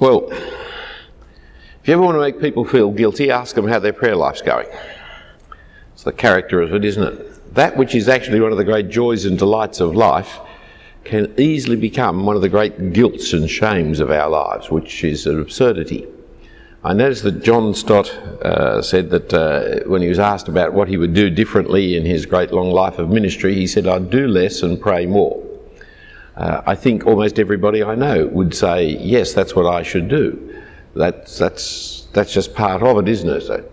Well, if you ever want to make people feel guilty, ask them how their prayer life's going. It's the character of it, isn't it? That which is actually one of the great joys and delights of life can easily become one of the great guilts and shames of our lives, which is an absurdity. I noticed that John Stott uh, said that uh, when he was asked about what he would do differently in his great long life of ministry, he said, I'd do less and pray more. Uh, I think almost everybody I know would say, yes, that's what I should do. That's, that's, that's just part of it, isn't it?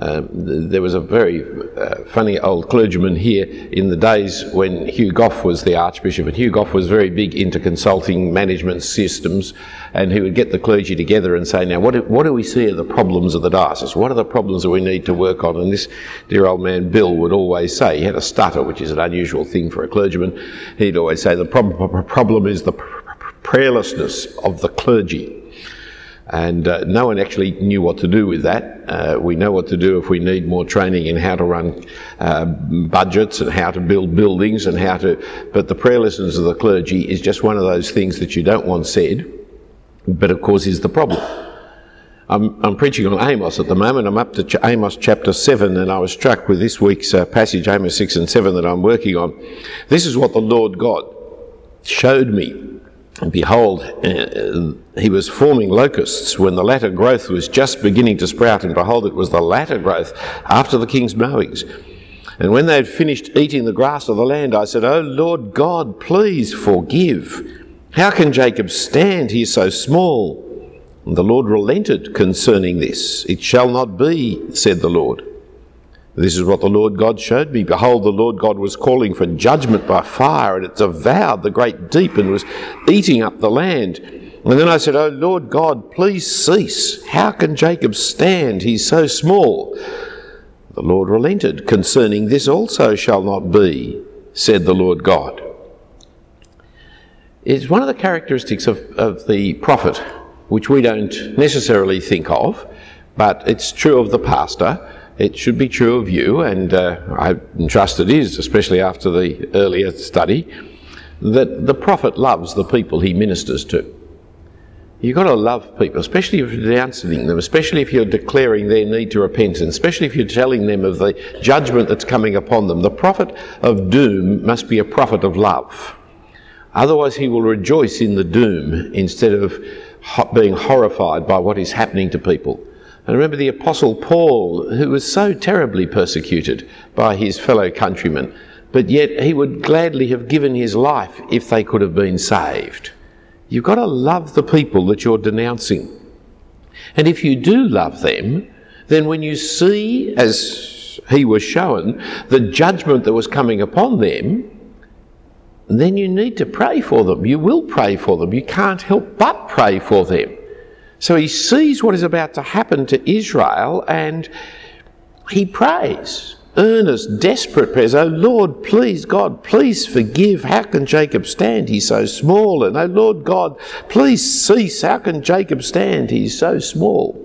Um, there was a very uh, funny old clergyman here in the days when Hugh Gough was the Archbishop, and Hugh Gough was very big into consulting management systems, and he would get the clergy together and say, Now, what do, what do we see are the problems of the diocese? What are the problems that we need to work on? And this dear old man Bill would always say, he had a stutter, which is an unusual thing for a clergyman. He'd always say, The prob- problem is the prayerlessness of the clergy and uh, no one actually knew what to do with that. Uh, we know what to do if we need more training in how to run uh, budgets and how to build buildings and how to. But the prayerlessness of the clergy is just one of those things that you don't want said, but of course is the problem. I'm, I'm preaching on Amos at the moment. I'm up to Ch- Amos chapter 7, and I was struck with this week's uh, passage, Amos 6 and 7, that I'm working on. This is what the Lord God showed me and behold, uh, he was forming locusts when the latter growth was just beginning to sprout, and behold, it was the latter growth after the king's mowings. And when they had finished eating the grass of the land, I said, O Lord God, please forgive. How can Jacob stand? He is so small. And the Lord relented concerning this. It shall not be, said the Lord. This is what the Lord God showed me. Behold, the Lord God was calling for judgment by fire, and it devoured the great deep and was eating up the land. And then I said, Oh Lord God, please cease. How can Jacob stand? He's so small. The Lord relented. Concerning this also shall not be, said the Lord God. It's one of the characteristics of, of the prophet, which we don't necessarily think of, but it's true of the pastor it should be true of you, and uh, I trust it is, especially after the earlier study, that the prophet loves the people he ministers to. You've got to love people, especially if you're denouncing them, especially if you're declaring their need to repentance, especially if you're telling them of the judgment that's coming upon them. The prophet of doom must be a prophet of love. Otherwise, he will rejoice in the doom instead of being horrified by what is happening to people. And remember the Apostle Paul, who was so terribly persecuted by his fellow countrymen, but yet he would gladly have given his life if they could have been saved. You've got to love the people that you're denouncing. And if you do love them, then when you see, as he was shown, the judgment that was coming upon them, then you need to pray for them. You will pray for them. You can't help but pray for them. So he sees what is about to happen to Israel and he prays. Earnest, desperate prayers. Oh Lord, please, God, please forgive. How can Jacob stand? He's so small. And oh Lord God, please cease. How can Jacob stand? He's so small.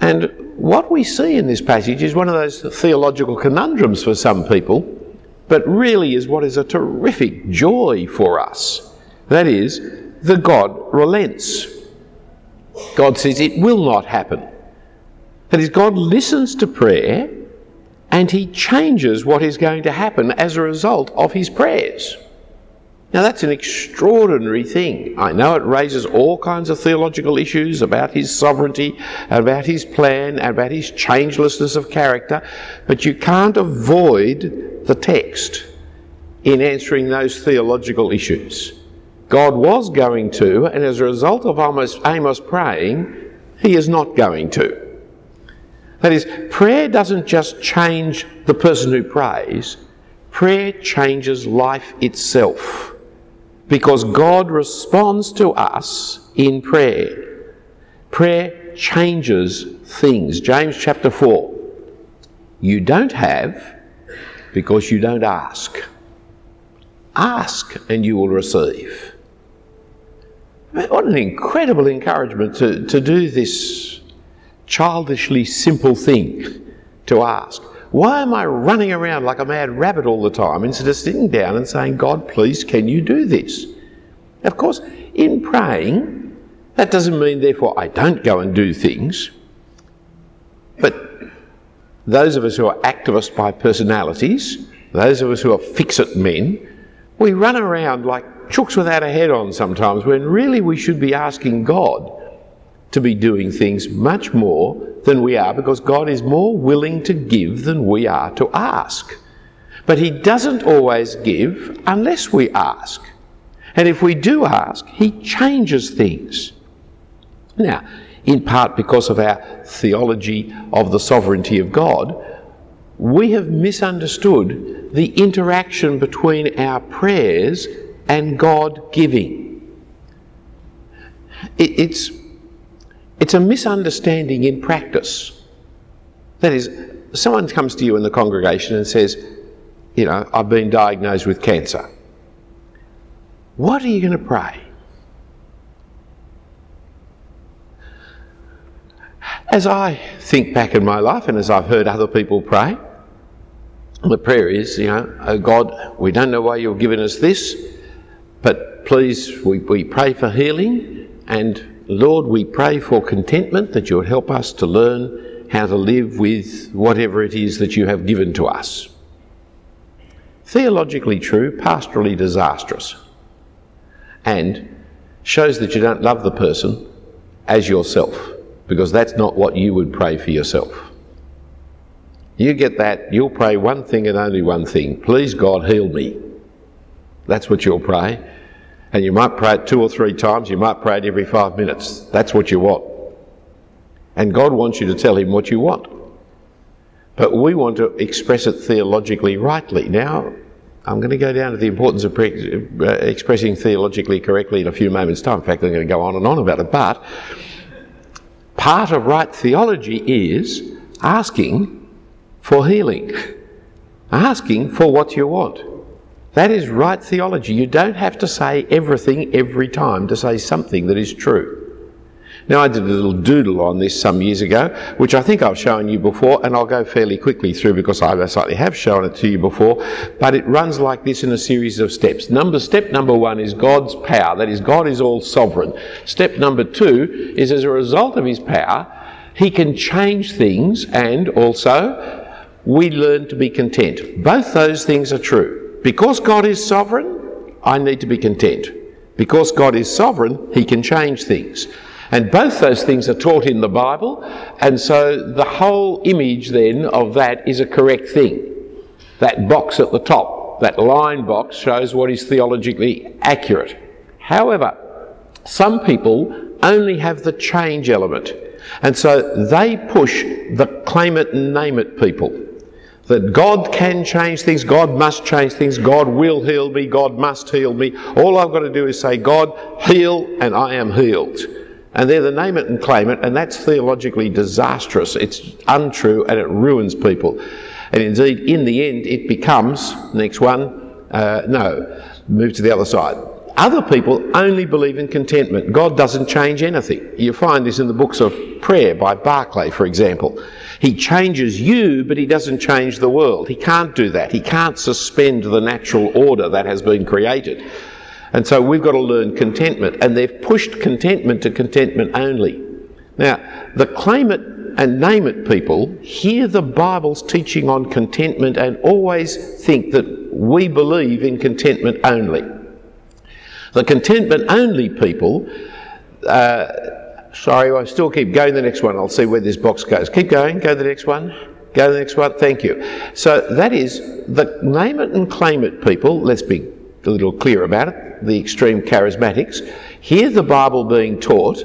And what we see in this passage is one of those theological conundrums for some people, but really is what is a terrific joy for us. That is, the God relents. God says it will not happen. That is, God listens to prayer and He changes what is going to happen as a result of His prayers. Now, that's an extraordinary thing. I know it raises all kinds of theological issues about His sovereignty, about His plan, about His changelessness of character, but you can't avoid the text in answering those theological issues. God was going to, and as a result of Amos, praying, he is not going to. That is, prayer doesn't just change the person who prays, prayer changes life itself. Because God responds to us in prayer. Prayer changes things. James chapter 4. You don't have because you don't ask. Ask and you will receive. What an incredible encouragement to, to do this childishly simple thing to ask. Why am I running around like a mad rabbit all the time instead of sitting down and saying, God, please, can you do this? Of course, in praying, That doesn't mean, therefore, I don't go and do things. But those of us who are activists by personalities, those of us who are fix it men, we run around like chooks without a head on sometimes when really we should be asking God to be doing things much more than we are because God is more willing to give than we are to ask. But He doesn't always give unless we ask. And if we do ask, He changes things. Now, in part because of our theology of the sovereignty of God, we have misunderstood the interaction between our prayers and God giving. It, it's, it's a misunderstanding in practice. That is, someone comes to you in the congregation and says, You know, I've been diagnosed with cancer. What are you going to pray? As I think back in my life and as I've heard other people pray, the prayer is, you know, oh God, we don't know why you've given us this, but please, we, we pray for healing and Lord, we pray for contentment that you would help us to learn how to live with whatever it is that you have given to us. Theologically true, pastorally disastrous, and shows that you don't love the person as yourself because that's not what you would pray for yourself. You get that, you'll pray one thing and only one thing please, God, heal me. That's what you'll pray. And you might pray it two or three times, you might pray it every five minutes. That's what you want. And God wants you to tell Him what you want. But we want to express it theologically rightly. Now, I'm going to go down to the importance of pre- uh, expressing theologically correctly in a few moments' time. In fact, I'm going to go on and on about it. But part of right theology is asking for healing, asking for what you want. That is right theology. You don't have to say everything every time to say something that is true. Now, I did a little doodle on this some years ago, which I think I've shown you before, and I'll go fairly quickly through because I likely have shown it to you before. But it runs like this in a series of steps. Number step number one is God's power. That is, God is all sovereign. Step number two is as a result of His power, He can change things, and also we learn to be content. Both those things are true. Because God is sovereign, I need to be content. Because God is sovereign, He can change things. And both those things are taught in the Bible, and so the whole image then of that is a correct thing. That box at the top, that line box, shows what is theologically accurate. However, some people only have the change element, and so they push the claim it and name it people. That God can change things, God must change things, God will heal me, God must heal me. All I've got to do is say, God, heal, and I am healed. And they're the name it and claim it, and that's theologically disastrous. It's untrue and it ruins people. And indeed, in the end, it becomes, next one, uh, no, move to the other side. Other people only believe in contentment. God doesn't change anything. You find this in the books of prayer by Barclay, for example. He changes you, but he doesn't change the world. He can't do that. He can't suspend the natural order that has been created. And so we've got to learn contentment. And they've pushed contentment to contentment only. Now, the claim it and name it people hear the Bible's teaching on contentment and always think that we believe in contentment only. The contentment only people, uh, sorry, I still keep going the next one. I'll see where this box goes. Keep going, go to the next one. Go to the next one. Thank you. So that is the name it and claim it people. Let's be a little clear about it the extreme charismatics, hear the Bible being taught,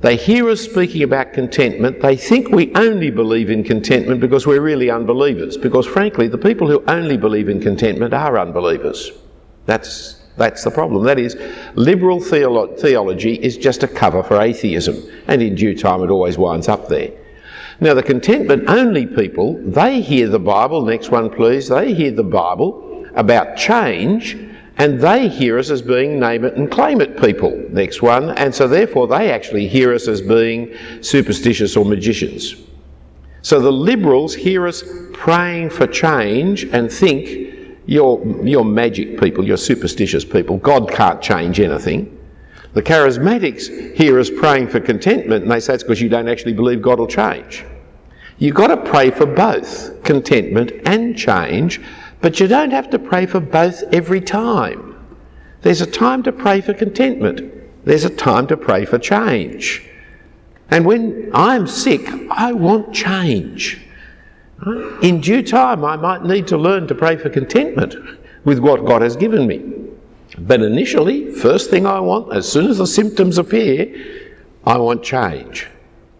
they hear us speaking about contentment, they think we only believe in contentment because we're really unbelievers. Because frankly, the people who only believe in contentment are unbelievers. That's that's the problem. That is, liberal theolo- theology is just a cover for atheism, and in due time it always winds up there. Now, the contentment only people, they hear the Bible, next one please, they hear the Bible about change, and they hear us as being name it and claim it people. Next one. And so therefore they actually hear us as being superstitious or magicians. So the liberals hear us praying for change and think you're, you're magic people, you're superstitious people. God can't change anything. The charismatics hear us praying for contentment and they say it's because you don't actually believe God will change. You've got to pray for both contentment and change, but you don't have to pray for both every time. There's a time to pray for contentment, there's a time to pray for change. And when I'm sick, I want change. In due time, I might need to learn to pray for contentment with what God has given me. But initially, first thing I want, as soon as the symptoms appear, I want change.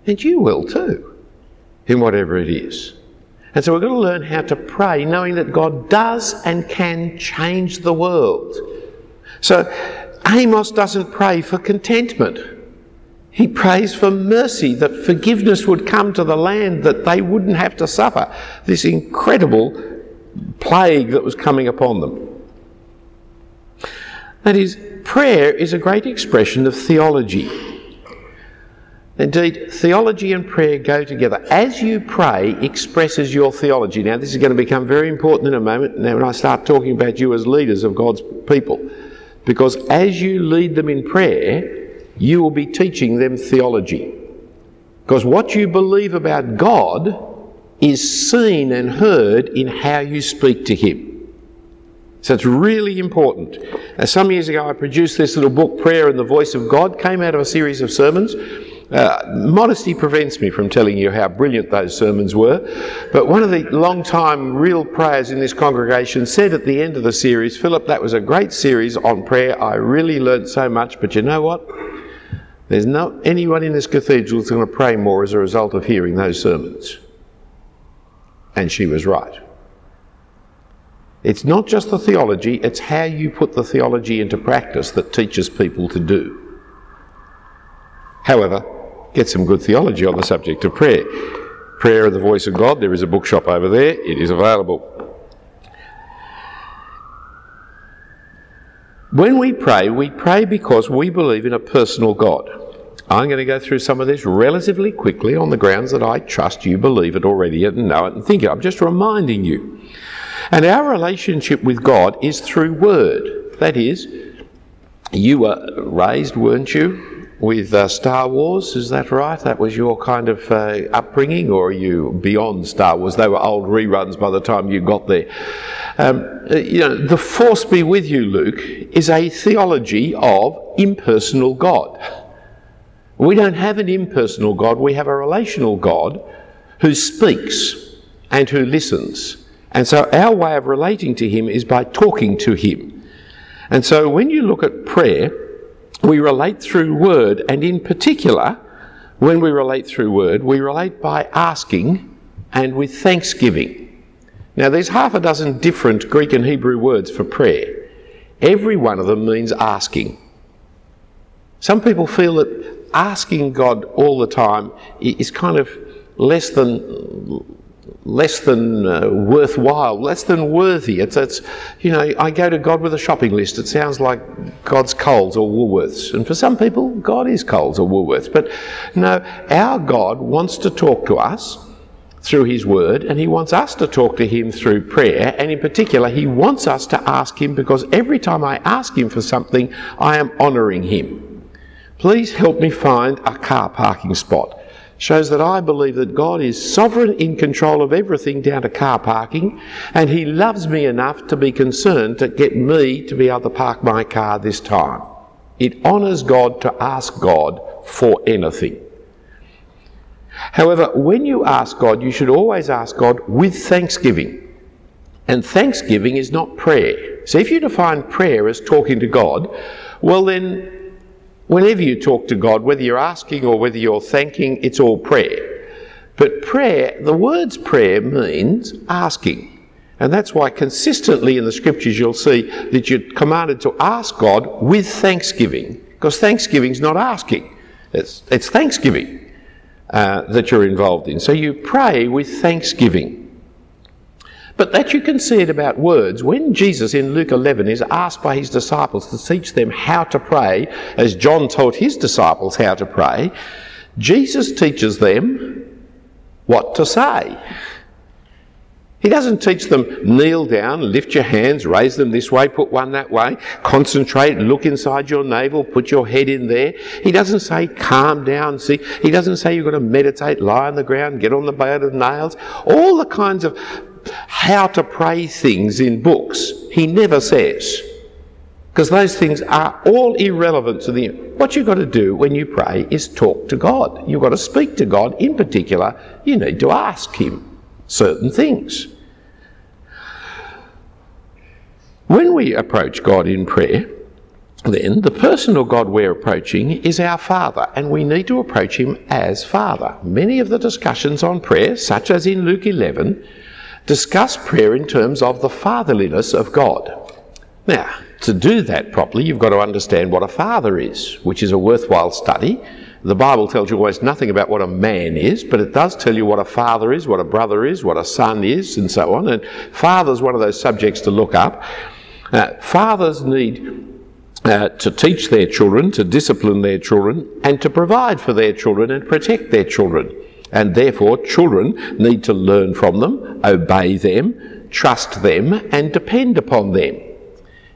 And you will too, in whatever it is. And so we're going to learn how to pray, knowing that God does and can change the world. So Amos doesn't pray for contentment. He prays for mercy, that forgiveness would come to the land, that they wouldn't have to suffer this incredible plague that was coming upon them. That is, prayer is a great expression of theology. Indeed, theology and prayer go together. As you pray, expresses your theology. Now, this is going to become very important in a moment. Now, when I start talking about you as leaders of God's people, because as you lead them in prayer, you will be teaching them theology. Because what you believe about God is seen and heard in how you speak to Him. So it's really important. Now, some years ago, I produced this little book, Prayer and the Voice of God, came out of a series of sermons. Uh, modesty prevents me from telling you how brilliant those sermons were, but one of the long-time real prayers in this congregation said at the end of the series, Philip, that was a great series on prayer. I really learnt so much, but you know what? There's not anyone in this cathedral that's going to pray more as a result of hearing those sermons. And she was right. It's not just the theology, it's how you put the theology into practice that teaches people to do. However, get some good theology on the subject of prayer. Prayer the Voice of God, there is a bookshop over there, it is available. When we pray, we pray because we believe in a personal God. I'm going to go through some of this relatively quickly on the grounds that I trust you believe it already and know it and think it. I'm just reminding you. And our relationship with God is through Word. That is, you were raised, weren't you, with uh, Star Wars, is that right? That was your kind of uh, upbringing, or are you beyond Star Wars? They were old reruns by the time you got there. Um, uh, you know, the Force be with you, Luke, is a theology of impersonal God. We don't have an impersonal God, we have a relational God who speaks and who listens. And so our way of relating to Him is by talking to Him. And so when you look at prayer, we relate through word, and in particular, when we relate through word, we relate by asking and with thanksgiving. Now, there's half a dozen different Greek and Hebrew words for prayer. Every one of them means asking. Some people feel that asking God all the time is kind of less than less than uh, worthwhile, less than worthy. It's, it's, you know, I go to God with a shopping list. It sounds like God's Coles or Woolworths. And for some people, God is Coles or Woolworths. But no, our God wants to talk to us through His Word, and He wants us to talk to Him through prayer. And in particular, He wants us to ask Him because every time I ask Him for something, I am honouring Him. Please help me find a car parking spot shows that I believe that God is sovereign in control of everything down to car parking, and He loves me enough to be concerned to get me to be able to park my car this time. It honours God to ask God for anything. However, when you ask God, you should always ask God with thanksgiving. And thanksgiving is not prayer. So if you define prayer as talking to God, well then Whenever you talk to God, whether you're asking or whether you're thanking, it's all prayer. But prayer, the words prayer means asking. And that's why consistently in the scriptures you'll see that you're commanded to ask God with thanksgiving. Because thanksgiving's not asking, it's, it's thanksgiving uh, that you're involved in. So you pray with thanksgiving. But that you can see it about words. When Jesus in Luke 11 is asked by his disciples to teach them how to pray, as John taught his disciples how to pray, Jesus teaches them what to say. He doesn't teach them kneel down, lift your hands, raise them this way, put one that way, concentrate, look inside your navel, put your head in there. He doesn't say calm down, see. He doesn't say you've got to meditate, lie on the ground, get on the bed of nails. All the kinds of how to pray things in books, he never says. Because those things are all irrelevant to the. What you've got to do when you pray is talk to God. You've got to speak to God. In particular, you need to ask Him certain things. When we approach God in prayer, then the personal God we're approaching is our Father, and we need to approach Him as Father. Many of the discussions on prayer, such as in Luke 11, discuss prayer in terms of the fatherliness of God. Now, to do that properly, you've got to understand what a father is, which is a worthwhile study. The Bible tells you almost nothing about what a man is, but it does tell you what a father is, what a brother is, what a son is, and so on. And father's one of those subjects to look up. Uh, fathers need uh, to teach their children, to discipline their children, and to provide for their children and protect their children. And therefore, children need to learn from them, obey them, trust them, and depend upon them.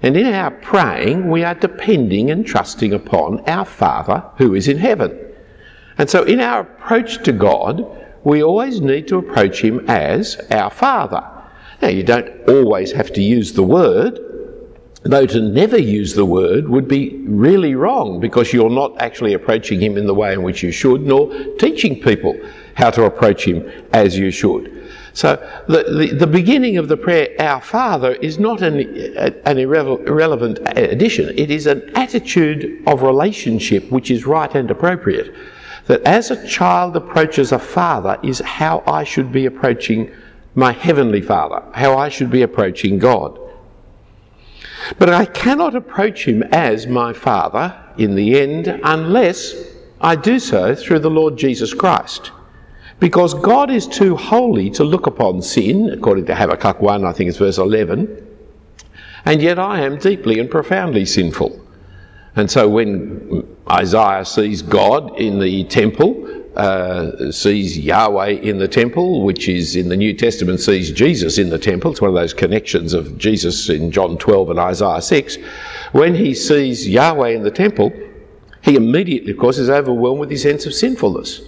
And in our praying, we are depending and trusting upon our Father who is in heaven. And so, in our approach to God, we always need to approach Him as our Father. Now, you don't always have to use the word, though to never use the word would be really wrong because you're not actually approaching him in the way in which you should, nor teaching people how to approach him as you should. So the, the, the beginning of the prayer, Our Father, is not an, an irre- irrelevant addition. It is an attitude of relationship which is right and appropriate. That as a child approaches a father is how I should be approaching my heavenly Father, how I should be approaching God. But I cannot approach him as my Father in the end unless I do so through the Lord Jesus Christ. Because God is too holy to look upon sin, according to Habakkuk 1, I think it's verse 11, and yet I am deeply and profoundly sinful. And so when Isaiah sees God in the temple, uh, sees Yahweh in the temple, which is in the New Testament sees Jesus in the temple. It's one of those connections of Jesus in John 12 and Isaiah 6. When he sees Yahweh in the temple, he immediately, of course, is overwhelmed with his sense of sinfulness,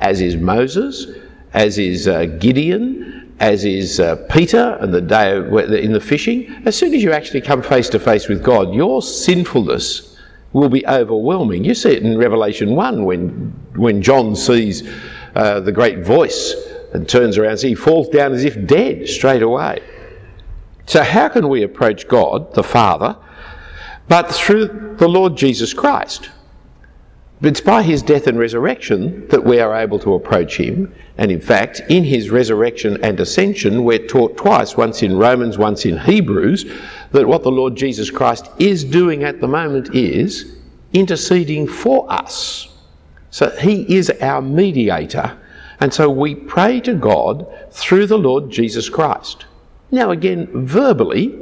as is Moses, as is uh, Gideon, as is uh, Peter and the day in the fishing. As soon as you actually come face to face with God, your sinfulness will be overwhelming. You see it in Revelation 1 when, when John sees uh, the great voice and turns around, so he falls down as if dead straight away. So, how can we approach God, the Father, but through the Lord Jesus Christ? It's by his death and resurrection that we are able to approach him. And in fact, in his resurrection and ascension, we're taught twice, once in Romans, once in Hebrews, that what the Lord Jesus Christ is doing at the moment is interceding for us. So he is our mediator. And so we pray to God through the Lord Jesus Christ. Now, again, verbally,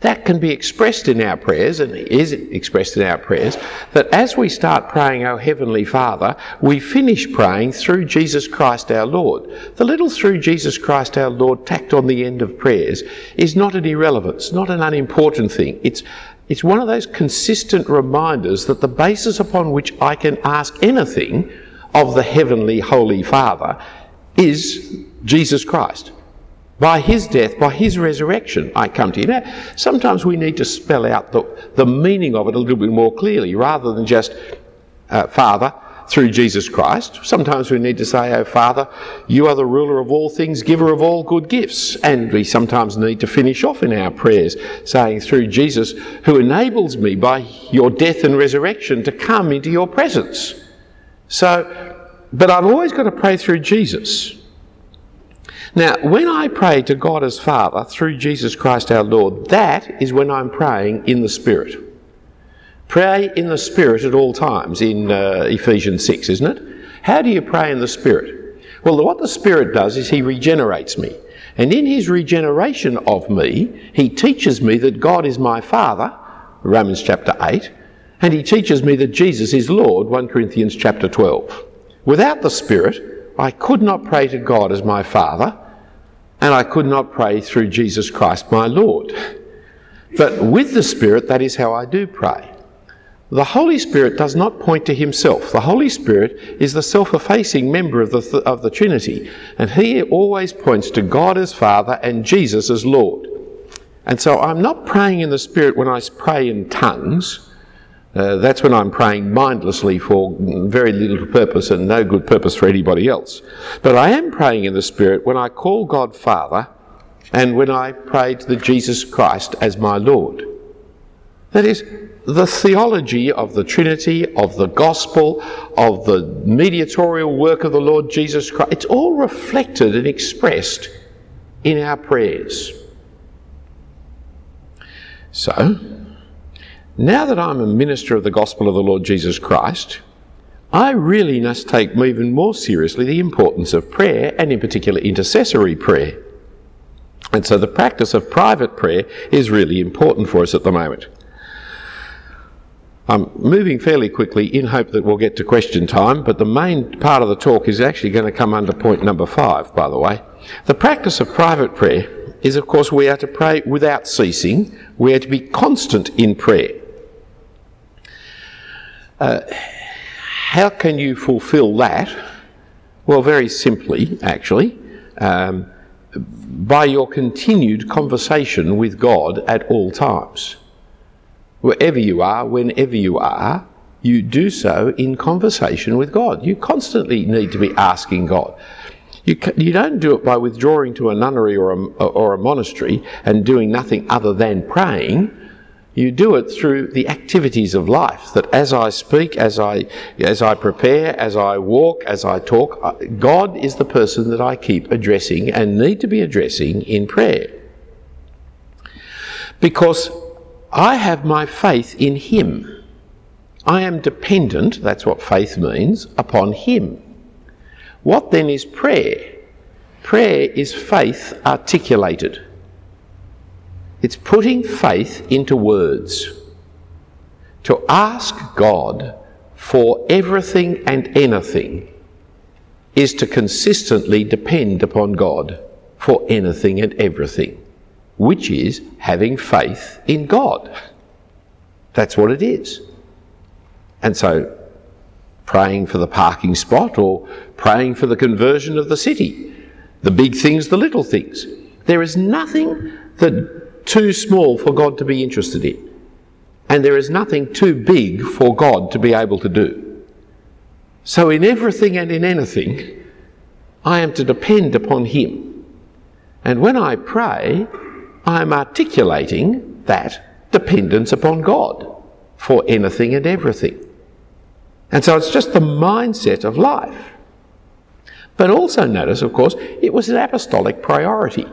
that can be expressed in our prayers and is expressed in our prayers that as we start praying our Heavenly Father, we finish praying through Jesus Christ our Lord. The little through Jesus Christ our Lord tacked on the end of prayers is not an irrelevance, not an unimportant thing. It's it's one of those consistent reminders that the basis upon which I can ask anything of the Heavenly Holy Father is Jesus Christ. By his death, by his resurrection, I come to you. Now, sometimes we need to spell out the, the meaning of it a little bit more clearly rather than just uh, Father through Jesus Christ. Sometimes we need to say, Oh, Father, you are the ruler of all things, giver of all good gifts. And we sometimes need to finish off in our prayers saying, Through Jesus, who enables me by your death and resurrection to come into your presence. So, but I've always got to pray through Jesus. Now, when I pray to God as Father through Jesus Christ our Lord, that is when I'm praying in the Spirit. Pray in the Spirit at all times in uh, Ephesians 6, isn't it? How do you pray in the Spirit? Well, what the Spirit does is He regenerates me. And in His regeneration of me, He teaches me that God is my Father, Romans chapter 8, and He teaches me that Jesus is Lord, 1 Corinthians chapter 12. Without the Spirit, I could not pray to God as my Father and I could not pray through Jesus Christ my Lord. But with the Spirit, that is how I do pray. The Holy Spirit does not point to himself. The Holy Spirit is the self effacing member of the, th- of the Trinity, and he always points to God as Father and Jesus as Lord. And so I'm not praying in the Spirit when I pray in tongues. Uh, that's when I'm praying mindlessly for very little purpose and no good purpose for anybody else. But I am praying in the Spirit when I call God Father and when I pray to the Jesus Christ as my Lord. That is, the theology of the Trinity, of the gospel, of the mediatorial work of the Lord Jesus Christ, it's all reflected and expressed in our prayers. So, now that I'm a minister of the gospel of the Lord Jesus Christ, I really must take even more seriously the importance of prayer and, in particular, intercessory prayer. And so the practice of private prayer is really important for us at the moment. I'm moving fairly quickly in hope that we'll get to question time, but the main part of the talk is actually going to come under point number five, by the way. The practice of private prayer is, of course, we are to pray without ceasing, we are to be constant in prayer. Uh, how can you fulfill that? Well, very simply, actually, um, by your continued conversation with God at all times. Wherever you are, whenever you are, you do so in conversation with God. You constantly need to be asking God. You, you don't do it by withdrawing to a nunnery or a, or a monastery and doing nothing other than praying. You do it through the activities of life. That as I speak, as I, as I prepare, as I walk, as I talk, uh, God is the person that I keep addressing and need to be addressing in prayer. Because I have my faith in Him. I am dependent, that's what faith means, upon Him. What then is prayer? Prayer is faith articulated. It's putting faith into words. To ask God for everything and anything is to consistently depend upon God for anything and everything which is having faith in God. That's what it is. And so, praying for the parking spot or praying for the conversion of the city, the big things, the little things. There is nothing that too small for God to be interested in. And there is nothing too big for God to be able to do. So, in everything and in anything, I am to depend upon Him. And when I pray, I'm articulating that dependence upon God for anything and everything. And so it's just the mindset of life. But also notice, of course, it was an apostolic priority.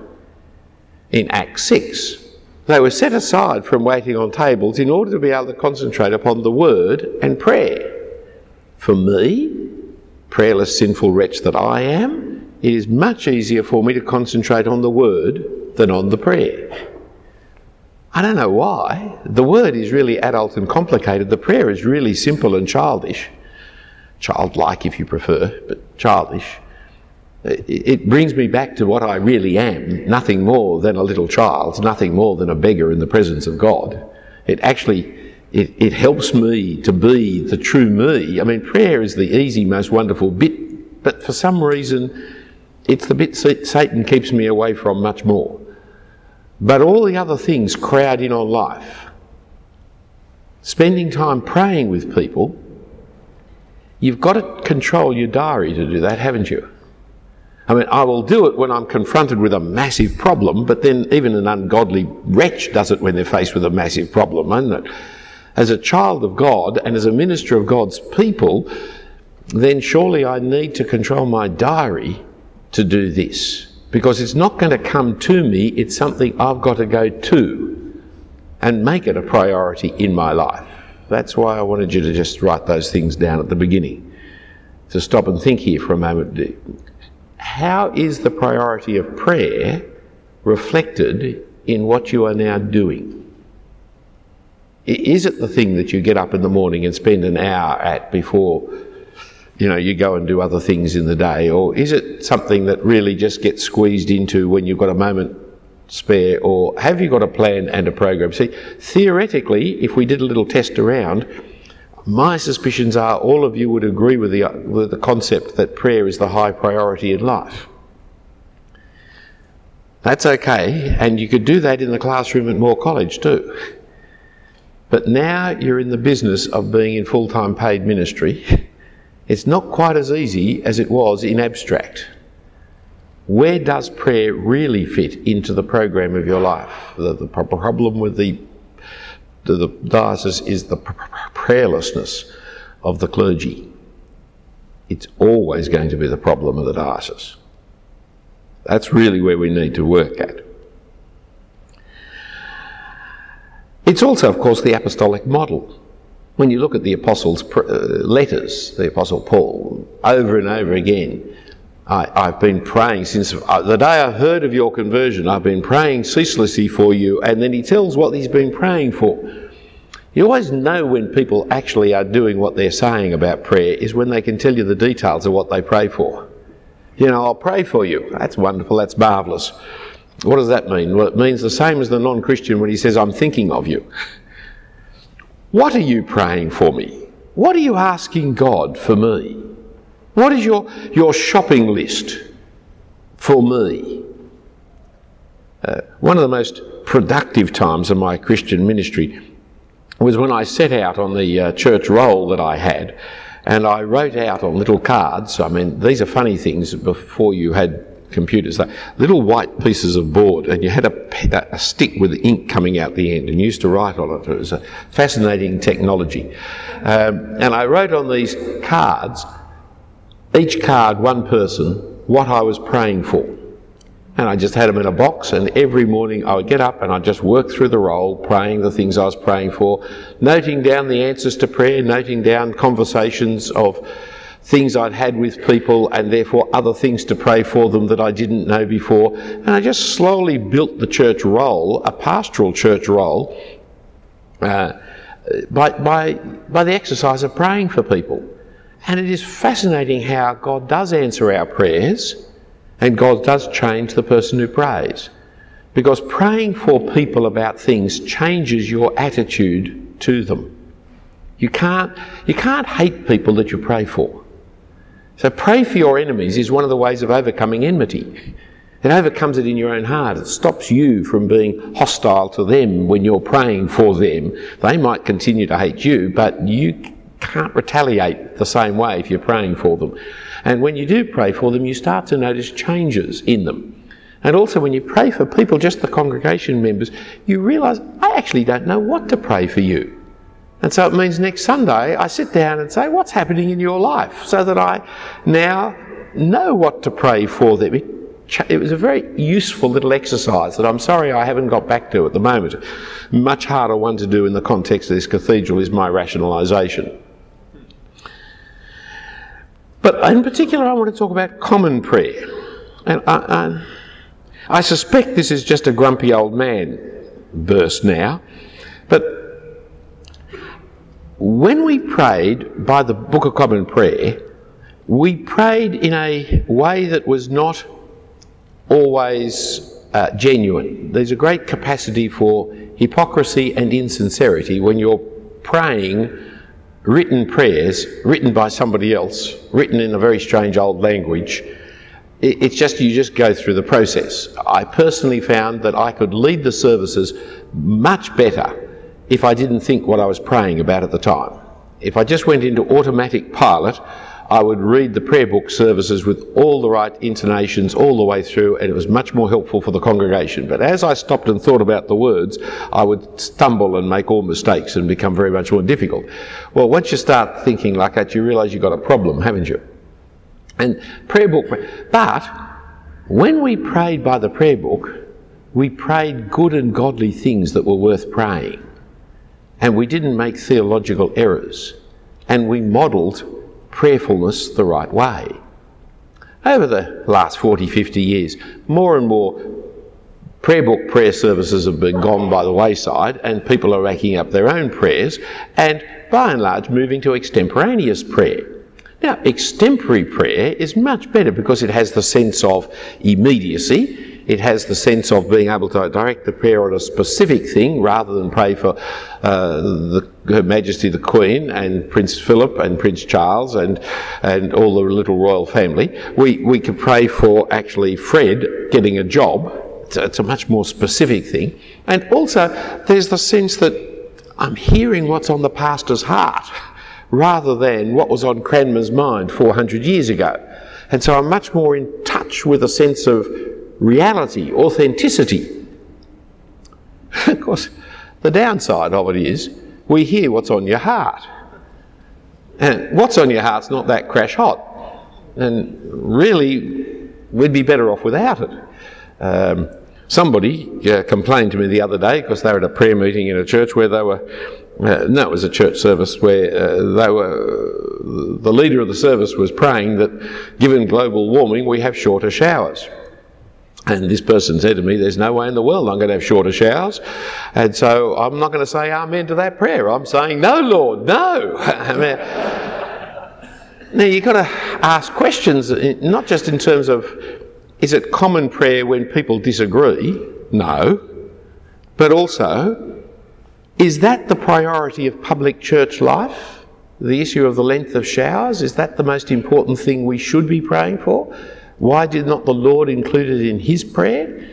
In Acts 6, they were set aside from waiting on tables in order to be able to concentrate upon the word and prayer. For me, prayerless, sinful wretch that I am, it is much easier for me to concentrate on the word than on the prayer. I don't know why. The word is really adult and complicated. The prayer is really simple and childish. Childlike, if you prefer, but childish. It brings me back to what I really am nothing more than a little child, nothing more than a beggar in the presence of God. It actually it, it helps me to be the true me. I mean, prayer is the easy, most wonderful bit, but for some reason, it's the bit Satan keeps me away from much more. But all the other things crowd in on life. Spending time praying with people, you've got to control your diary to do that, haven't you? I mean, I will do it when I'm confronted with a massive problem, but then even an ungodly wretch does it when they're faced with a massive problem, isn't it? As a child of God and as a minister of God's people, then surely I need to control my diary to do this because it's not going to come to me, it's something I've got to go to and make it a priority in my life. That's why I wanted you to just write those things down at the beginning. To stop and think here for a moment. How is the priority of prayer reflected in what you are now doing? Is it the thing that you get up in the morning and spend an hour at before you know, you go and do other things in the day? Or is it something that really just gets squeezed into when you've got a moment spare? Or have you got a plan and a program? See, theoretically, if we did a little test around, my suspicions are all of you would agree with the, with the concept that prayer is the high priority in life. That's okay, and you could do that in the classroom at Moore College too. But now you're in the business of being in full time paid ministry. It's not quite as easy as it was in abstract. Where does prayer really fit into the program of your life? The, the problem with the the, the diocese is the prayerlessness of the clergy. It's always going to be the problem of the diocese. That's really where we need to work at. It's also, of course, the apostolic model. When you look at the apostles' pr- uh, letters, the apostle Paul, over and over again, I, have been praying since uh, the day I heard of your conversion. I've been praying ceaselessly for you. And then he tells what he's been praying for. You always know when people actually are doing what they're saying about prayer is when they can tell you the details of what they pray for. You know, I'll pray for you. That's wonderful. That's marvellous. What does that mean? Well, it means the same as the non Christian when he says, I'm thinking of you. What are you praying for me? What are you asking God for me? What is your, your shopping list for me? Uh, one of the most productive times of my Christian ministry was when I set out on the uh, church roll that I had and I wrote out on little cards. I mean, these are funny things before you had computers, little white pieces of board, and you had a, a, stick with ink coming out the end, and used to write on it. It was a fascinating technology. Um, and I wrote on these cards each card, one person, what I was praying for. And I just had them in a box, and every morning I would get up and I'd just work through the roll, praying the things I was praying for, noting down the answers to prayer, noting down conversations of things I'd had with people, and therefore other things to pray for them that I didn't know before. And I just slowly built the church roll, a pastoral church roll, uh, by, by, by the exercise of praying for people. And it is fascinating how God does answer our prayers and God does change the person who prays. Because praying for people about things changes your attitude to them. You can't, you can't hate people that you pray for. So, pray for your enemies is one of the ways of overcoming enmity. It overcomes it in your own heart. It stops you from being hostile to them when you're praying for them. They might continue to hate you, but you can't retaliate the same way if you're praying for them. And when you do pray for them, you start to notice changes in them. And also, when you pray for people, just the congregation members, you realise, I actually don't know what to pray for you. And so it means next Sunday I sit down and say, What's happening in your life? So that I now know what to pray for them. It, was a very useful little exercise that I'm sorry I haven't got back to at the moment. Much harder one to do in the context of this cathedral is my rationalisation. But in particular, I want to talk about common prayer. And I, I, I suspect this is just a grumpy old man burst now. But when we prayed by the Book of Common Prayer, we prayed in a way that was not always uh, genuine. There's a great capacity for hypocrisy and insincerity when you're praying written prayers written by somebody else, written in a very strange old language. It's just you just go through the process. I personally found that I could lead the services much better if I didn't think what I was praying about at the time. If I just went into automatic pilot, I would read the prayer book services with all the right intonations all the way through, and it was much more helpful for the congregation. But as I stopped and thought about the words, I would stumble and make all mistakes and become very much more difficult. Well, once you start thinking like that, you realise you've got a problem, haven't you? And prayer book, but when we prayed by the prayer book, we prayed good and godly things that were worth praying. And we didn't make theological errors. And we modelled prayerfulness the right way. Over the last 40, 50 years, more and more prayer book prayer services have been gone by the wayside and people are racking up their own prayers and by and large moving to extemporaneous prayer. Now, extemporary prayer is much better because it has the sense of immediacy. It has the sense of being able to direct the prayer on a specific thing rather than pray for uh, the, Her Majesty the Queen and Prince Philip and Prince Charles and, and all the little royal family. We, we could pray for actually Fred getting a job. It's a, it's a much more specific thing. And also, there's the sense that I'm hearing what's on the pastor's heart rather than what was on Cranmer's mind 400 years ago. And so I'm much more in touch with a sense of reality, authenticity. of course, the downside of it is we hear what's on your heart. And what's on your heart's not that crash hot. And really, we'd be better off without it. Um, somebody uh, complained to me the other day because they were at a prayer meeting in a church where they were uh, no, it was a church service where uh, they were, the leader of the service was praying that given global warming, we have shorter showers. And this person said to me, There's no way in the world I'm going to have shorter showers. And so I'm not going to say amen to that prayer. I'm saying, No, Lord, no. now you've got to ask questions, eh, not just in terms of is it common prayer when people disagree? No. But also, is that the priority of public church life? The issue of the length of showers? Is that the most important thing we should be praying for? Why did not the Lord include it in His prayer?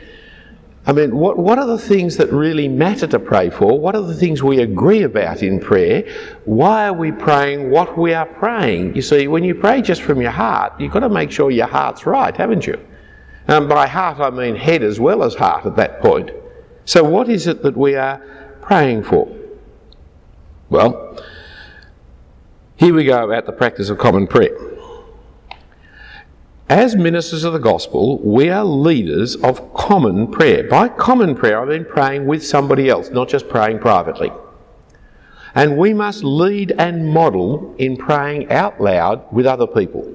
I mean, what, what are the things that really matter to pray for? What are the things we agree about in prayer? Why are we praying what we are praying? You see, when you pray just from your heart, you've got to make sure your heart's right, haven't you? And by heart, I mean head as well as heart at that point. So, what is it that we are praying for? Well, here we go about the practice of common prayer. As ministers of the gospel, we are leaders of common prayer. By common prayer, I mean praying with somebody else, not just praying privately. And we must lead and model in praying out loud with other people.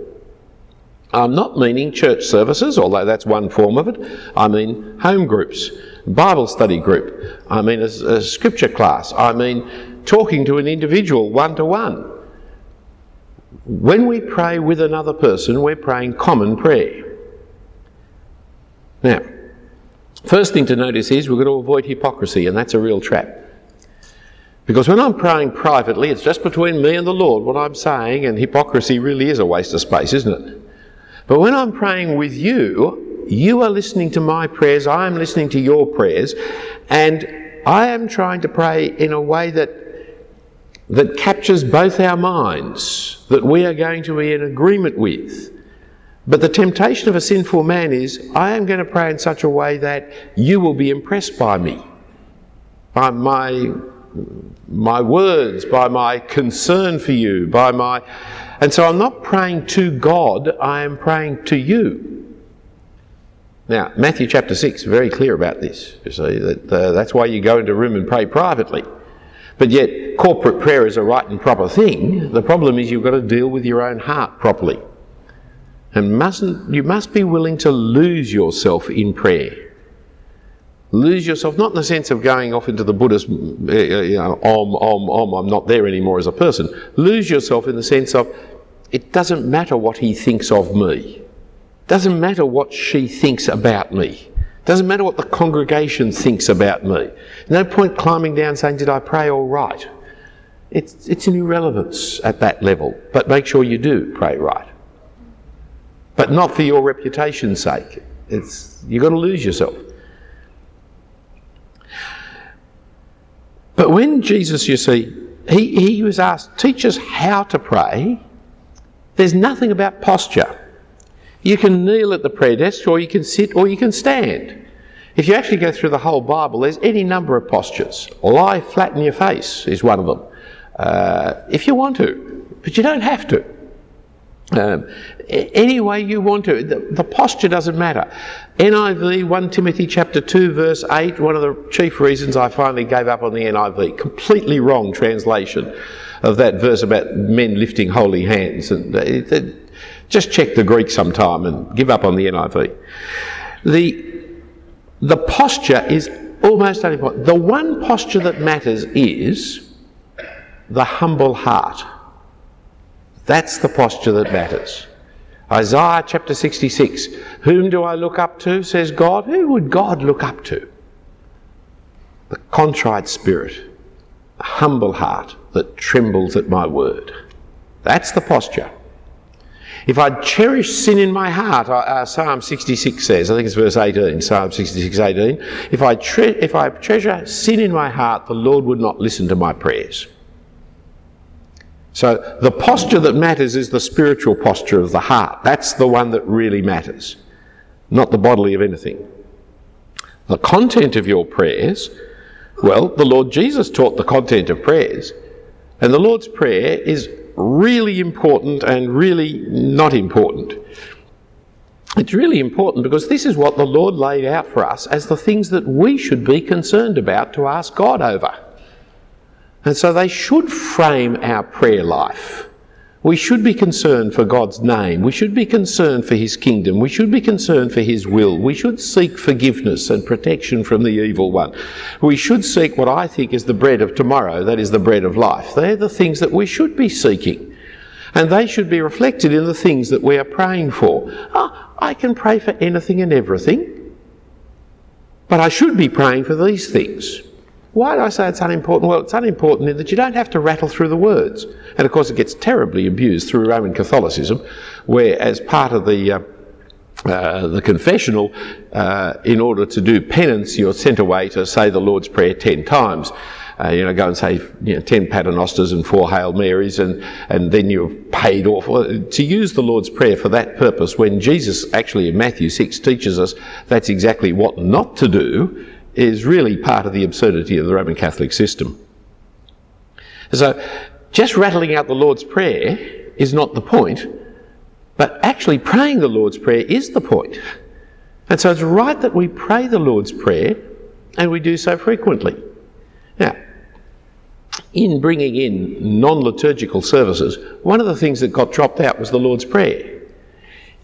I'm not meaning church services, although that's one form of it. I mean home groups, Bible study group. I mean a, a scripture class. I mean talking to an individual one to one. When we pray with another person, we're praying common prayer. Now, first thing to notice is we've got to avoid hypocrisy, and that's a real trap. Because when I'm praying privately, it's just between me and the Lord what I'm saying, and hypocrisy really is a waste of space, isn't it? But when I'm praying with you, you are listening to my prayers, I am listening to your prayers, and I am trying to pray in a way that that captures both our minds, that we are going to be in agreement with. But the temptation of a sinful man is I am going to pray in such a way that you will be impressed by me, by my, my words, by my concern for you, by my. And so I'm not praying to God, I am praying to you. Now, Matthew chapter 6 very clear about this. You see, that, uh, that's why you go into a room and pray privately. But yet, corporate prayer is a right and proper thing. The problem is you've got to deal with your own heart properly. And mustn't, you must be willing to lose yourself in prayer. Lose yourself, not in the sense of going off into the Buddhist, eh, eh, you know, om, om, om, I'm not there anymore as a person. Lose yourself in the sense of, it doesn't matter what he thinks of me. Doesn't matter what she thinks about me. Doesn't matter what the congregation thinks about me. No point climbing down saying, Did I pray all right? It's, it's an irrelevance at that level, but make sure you do pray right. But not for your reputation's sake. It's, you've got to lose yourself. But when Jesus, you see, he, he was asked, teach us how to pray, there's nothing about posture. You can kneel at the prayer desk, or you can sit, or you can stand. If you actually go through the whole Bible, there's any number of postures. Lie flat in your face is one of them. Uh, if you want to, but you don't have to. Um, any way you want to. The, the, posture doesn't matter. NIV, 1 Timothy chapter 2, verse 8, one of the chief reasons I finally gave up on the NIV. Completely wrong translation of that verse about men lifting holy hands. And it, it, just check the Greek sometime and give up on the NIV. The, the posture is almost unimportant. The one posture that matters is the humble heart. That's the posture that matters. Isaiah chapter 66 Whom do I look up to, says God? Who would God look up to? The contrite spirit, a humble heart that trembles at my word. That's the posture. If I cherish sin in my heart, uh, Psalm 66 says, I think it's verse 18, Psalm 66, 18, if I, tre- if I treasure sin in my heart, the Lord would not listen to my prayers. So the posture that matters is the spiritual posture of the heart. That's the one that really matters, not the bodily of anything. The content of your prayers, well, the Lord Jesus taught the content of prayers. And the Lord's Prayer is really important and really not important. It's really important because this is what the Lord laid out for us as the things that we should be concerned about to ask God over. And so they should frame our prayer life. We should be concerned for God's name. We should be concerned for His kingdom. We should be concerned for His will. We should seek forgiveness and protection from the evil one. We should seek what I think is the bread of tomorrow, that is the bread of life. They're the things that we should be seeking. And they should be reflected in the things that we are praying for. Oh, I can pray for anything and everything, but I should be praying for these things. Why do I say it's unimportant? Well, it's unimportant in that you don't have to rattle through the words. And of course, it gets terribly abused through Roman Catholicism, where as part of the uh, uh, the confessional, uh, in order to do penance, you're sent away to say the Lord's Prayer ten times. Uh, you know, go and say you know, ten Paternosters and four Hail Marys, and, and then you're paid off. To use the Lord's Prayer for that purpose, when Jesus actually in Matthew 6 teaches us that's exactly what not to do, is really part of the absurdity of the Roman Catholic system. So, just rattling out the Lord's Prayer is not the point, but actually praying the Lord's Prayer is the point. And so it's right that we pray the Lord's Prayer and we do so frequently. Now, in bringing in non liturgical services, one of the things that got dropped out was the Lord's Prayer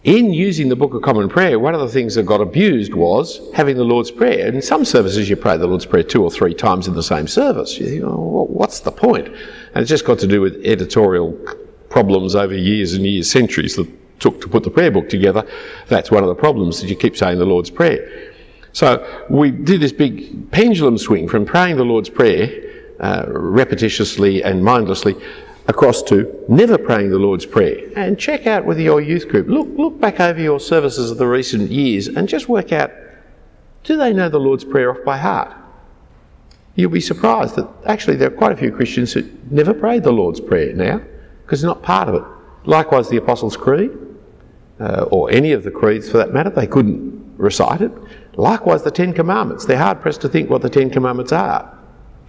in using the Book of Common Prayer, one of the things that got abused was having the Lord's Prayer. In some services, you pray the Lord's Prayer two or three times in the same service. You think, oh, what's the point? And it's just got to do with editorial problems over years and years, centuries that took to put the prayer book together. That's one of the problems that you keep saying the Lord's Prayer. So we did this big pendulum swing from praying the Lord's Prayer uh, repetitiously and mindlessly across to never praying the Lord's Prayer. And check out with your youth group. Look, look back over your services of the recent years and just work out do they know the Lord's Prayer off by heart? You'll be surprised that actually there are quite a few Christians who never prayed the Lord's Prayer now because it's not part of it. Likewise, the Apostles' Creed, uh, or any of the creeds for that matter, they couldn't recite it. Likewise, the Ten Commandments. They're hard pressed to think what the Ten Commandments are.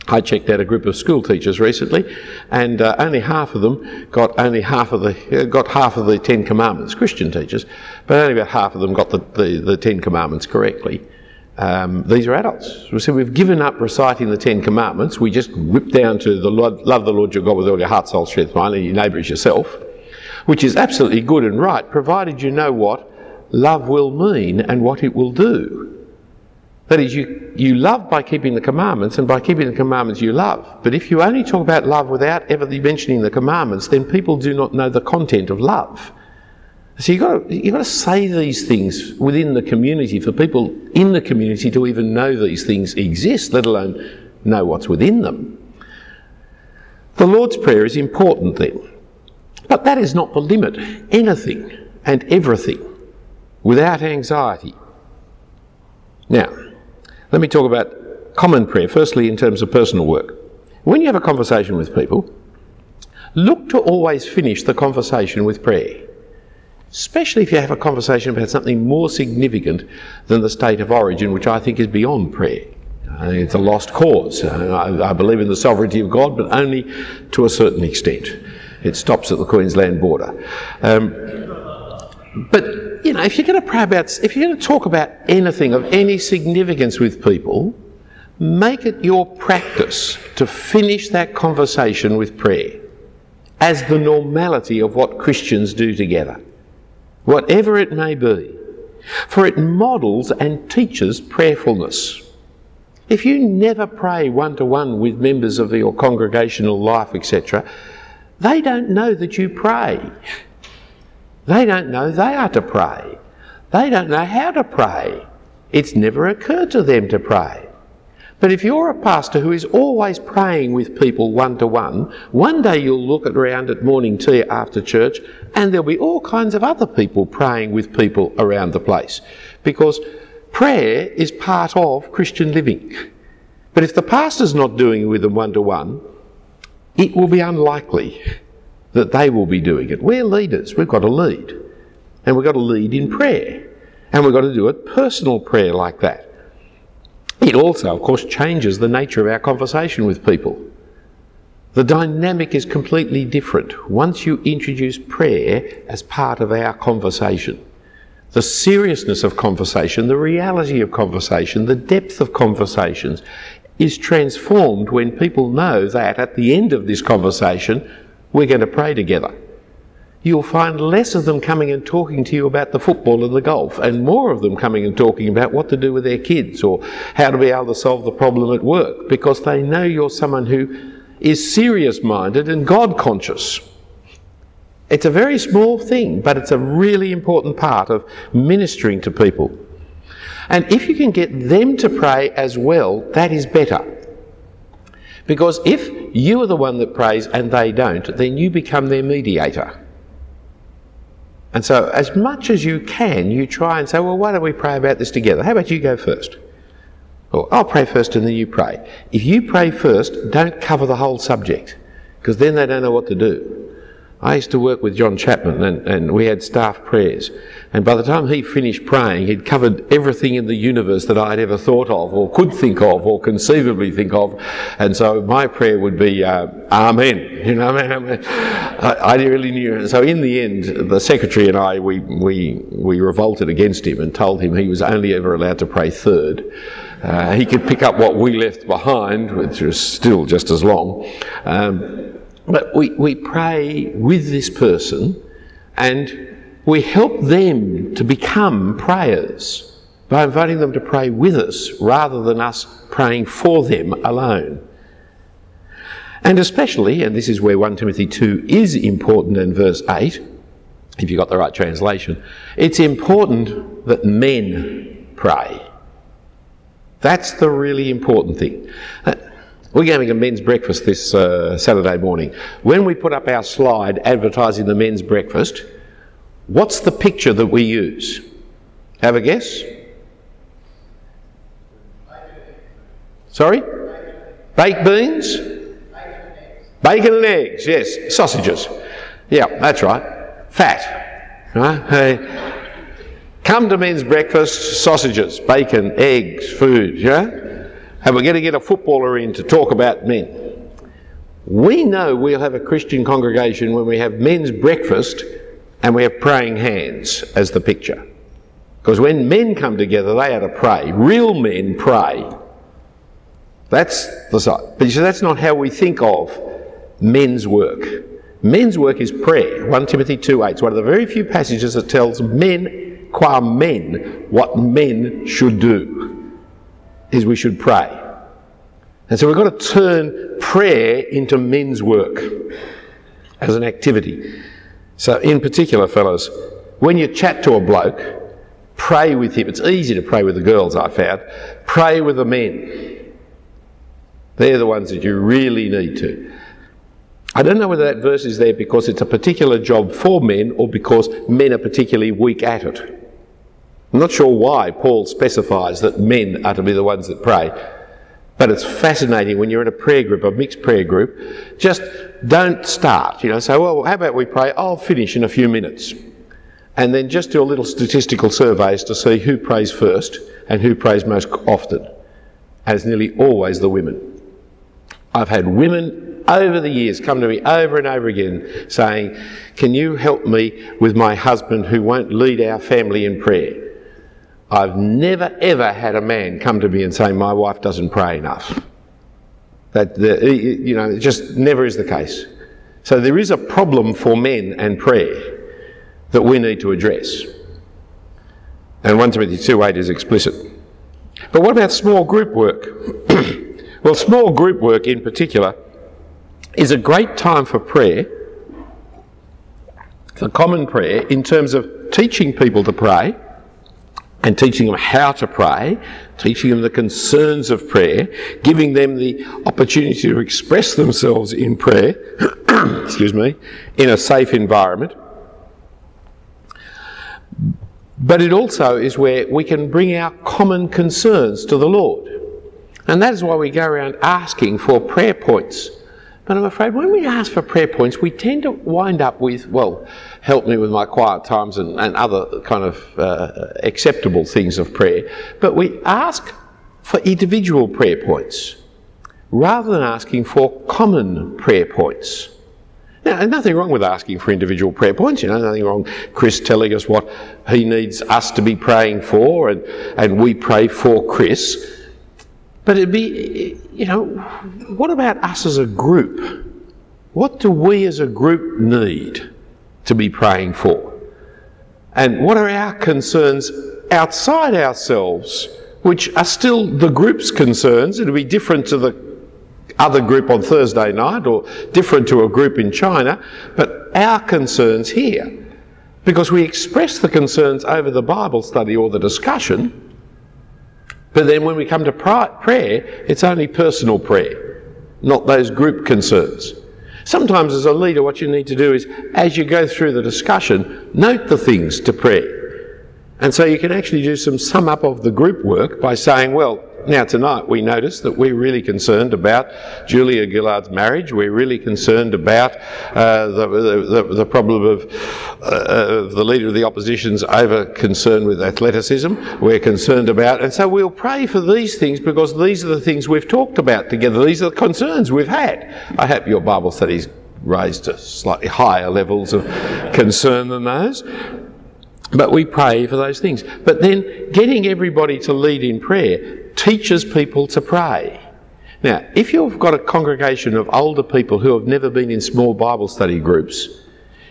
I checked out a group of school teachers recently, and uh, only half of them got only half of the uh, got half of the Ten Commandments. Christian teachers, but only about half of them got the, the, the Ten Commandments correctly. Um, these are adults. So we've given up reciting the Ten Commandments. We just whip down to the Lord, love the Lord your God with all your heart, soul, strength, mind, and your neighbour as yourself, which is absolutely good and right, provided you know what love will mean and what it will do. That is, you, you love by keeping the commandments, and by keeping the commandments you love. But if you only talk about love without ever mentioning the commandments, then people do not know the content of love. So you've got, to, you've got to say these things within the community for people in the community to even know these things exist, let alone know what's within them. The Lord's Prayer is important then. But that is not the limit. Anything and everything without anxiety. Now, let me talk about common prayer, firstly, in terms of personal work. When you have a conversation with people, look to always finish the conversation with prayer, especially if you have a conversation about something more significant than the state of origin, which I think is beyond prayer. It's a lost cause. I believe in the sovereignty of God, but only to a certain extent. It stops at the Queensland border. Um, but you know, if you're going to pray about, if you're going to talk about anything of any significance with people, make it your practice to finish that conversation with prayer as the normality of what Christians do together, whatever it may be. For it models and teaches prayerfulness. If you never pray one to one with members of your congregational life, etc., they don't know that you pray. They don't know they are to pray. They don't know how to pray. It's never occurred to them to pray. But if you're a pastor who is always praying with people one to one, one day you'll look around at morning tea after church and there'll be all kinds of other people praying with people around the place. Because prayer is part of Christian living. But if the pastor's not doing it with them one to one, it will be unlikely that they will be doing it. We're leaders, we've got to lead. And we've got to lead in prayer. And we've got to do it personal prayer like that. It also, of course, changes the nature of our conversation with people. The dynamic is completely different once you introduce prayer as part of our conversation. The seriousness of conversation, the reality of conversation, the depth of conversations is transformed when people know that at the end of this conversation, we're going to pray together you'll find less of them coming and talking to you about the football and the golf, and more of them coming and talking about what to do with their kids or how to be able to solve the problem at work because they know you're someone who is serious minded and God conscious. It's a very small thing, but it's a really important part of ministering to people. And if you can get them to pray as well, that is better. Because if you are the one that prays and they don't, then you become their mediator. And so, as much as you can, you try and say, well, why don't we pray about this together? How about you go first? Or I'll pray first and then you pray. If you pray first, don't cover the whole subject, because then they don't know what to do. I used to work with John Chapman and, and we had staff prayers. And by the time he finished praying, he'd covered everything in the universe that I'd ever thought of or could think of or conceivably think of. And so my prayer would be, uh, Amen. You know, I, mean, I, I really knew. So in the end, the secretary and I, we, we, we revolted against him and told him he was only ever allowed to pray third. Uh, he could pick up what we left behind, which was still just as long. Um, but we, we pray with this person and we help them to become prayers by inviting them to pray with us rather than us praying for them alone. And especially, and this is where 1 Timothy 2 is important in verse 8, if you've got the right translation, it's important that men pray. That's the really important thing. Uh, We're having a men's breakfast this uh, Saturday morning. When we put up our slide advertising the men's breakfast, what's the picture that we use? Have a guess? Sorry? Baked beans? Bacon and eggs, yes. Sausages. Yeah, that's right. Fat. Right? Hey. Come to men's breakfast, sausages, bacon, eggs, food, yeah? And we're going to get a footballer in to talk about men. We know we'll have a Christian congregation when we have men's breakfast and we have praying hands as the picture. Because when men come together, they are to pray. Real men pray. That's the side. But you see, that's not how we think of men's work. Men's work is prayer. 1 Timothy 2 8. It's one of the very few passages that tells men, qua men, what men should do is we should pray. And so we've got to turn prayer into men's work as an activity. So, in particular, fellows, when you chat to a bloke, pray with him. It's easy to pray with the girls, I found. Pray with the men. They're the ones that you really need to. I don't know whether that verse is there because it's a particular job for men or because men are particularly weak at it. I'm not sure why Paul specifies that men are to be the ones that pray, but it's fascinating when you're in a prayer group, a mixed prayer group. Just don't start, you know, say, well, how about we pray? I'll finish in a few minutes. And then just do a little statistical surveys to see who prays first and who prays most often. It's nearly always the women. I've had women over the years come to me over and over again saying, Can you help me with my husband who won't lead our family in prayer? I've never ever had a man come to me and say, My wife doesn't pray enough. That, the, you know, it just never is the case. So there is a problem for men and prayer that we need to address. And 1 Timothy 2 8 is explicit. But what about small group work? well, small group work in particular is a great time for prayer the common prayer in terms of teaching people to pray and teaching them how to pray, teaching them the concerns of prayer, giving them the opportunity to express themselves in prayer, excuse me, in a safe environment. But it also is where we can bring our common concerns to the Lord. And that is why we go around asking for prayer points but I'm afraid when we ask for prayer points, we tend to wind up with, well, help me with my quiet times and, and other kind of uh, acceptable things of prayer. But we ask for individual prayer points rather than asking for common prayer points. Now, nothing wrong with asking for individual prayer points, you know, nothing wrong Chris telling us what he needs us to be praying for and, and we pray for Chris. But it'd be, you know, what about us as a group? What do we as a group need to be praying for? And what are our concerns outside ourselves, which are still the group's concerns? It'll be different to the other group on Thursday night or different to a group in China, but our concerns here. Because we express the concerns over the Bible study or the discussion, but then when we come to prayer, it's only personal prayer, not those group concerns. Sometimes, as a leader, what you need to do is, as you go through the discussion, note the things to prayer. And so you can actually do some sum up of the group work by saying, well, now, tonight we notice that we're really concerned about Julia Gillard's marriage. We're really concerned about uh, the, the, the, problem of uh, the leader of the opposition's over concern with athleticism. We're concerned about, and so we'll pray for these things because these are the things we've talked about together. These are the concerns we've had. I hope your Bible studies raised to slightly higher levels of concern than those. But we pray for those things. But then getting everybody to lead in prayer teaches people to pray. Now, if you've got a congregation of older people who have never been in small Bible study groups,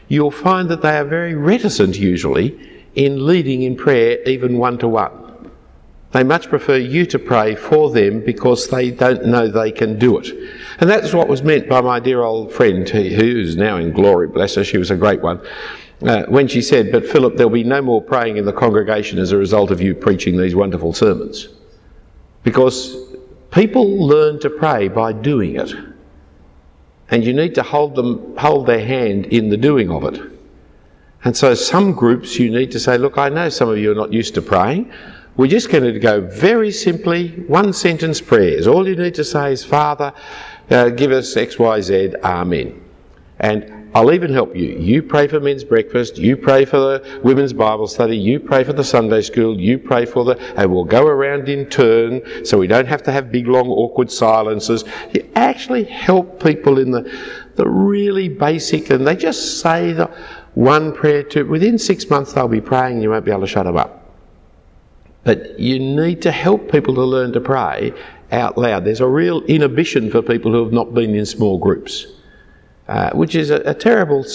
you'll find that they are very reticent usually in leading in prayer, even one to one. They much prefer you to pray for them because they don't know they can do it. And that's what was meant by my dear old friend, who is now in glory, bless her, she was a great one, uh, when she said, But Philip, there'll be no more praying in the congregation as a result of you preaching these wonderful sermons. Because people learn to pray by doing it. And you need to hold them hold their hand in the doing of it. And so some groups you need to say, look, I know some of you are not used to praying. We're just going to go very simply, one sentence prayers. All you need to say is, Father, uh, give us X, Y, Z, Amen. And I'll even help you. You pray for men's breakfast, you pray for the women's Bible study, you pray for the Sunday school, you pray for the, and we'll go around in turn so we don't have to have big, long, awkward silences. You actually help people in the, the really basic, and they just say the one prayer to, within six months they'll be praying you won't be able to shut them up. But you need to help people to learn to pray out loud. There's a real inhibition for people who have not been in small groups uh, which is a, a, terrible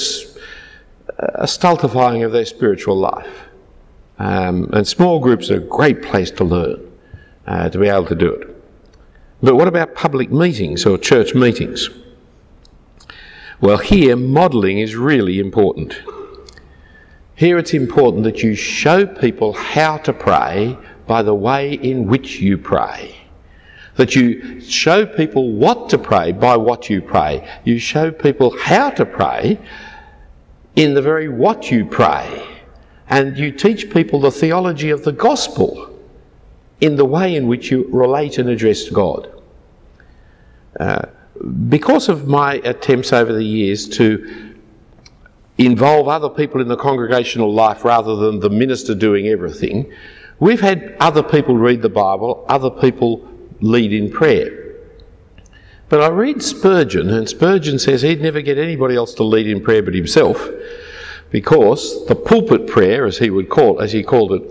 a stultifying of their spiritual life. Um, and small groups are a great place to learn, uh, to be able to do it. But what about public meetings or church meetings? Well, here modelling is really important. Here it's important that you show people how to pray by the way in which you pray. That you show people what to pray by what you pray. You show people how to pray in the very what you pray. And you teach people the theology of the gospel in the way in which you relate and address God. Uh, because of my attempts over the years to involve other people in the congregational life rather than the minister doing everything, we've had other people read the Bible, other people lead in prayer. But I read Spurgeon, and Spurgeon says he'd never get anybody else to lead in prayer but himself, because the pulpit prayer, as he would call, as he called it,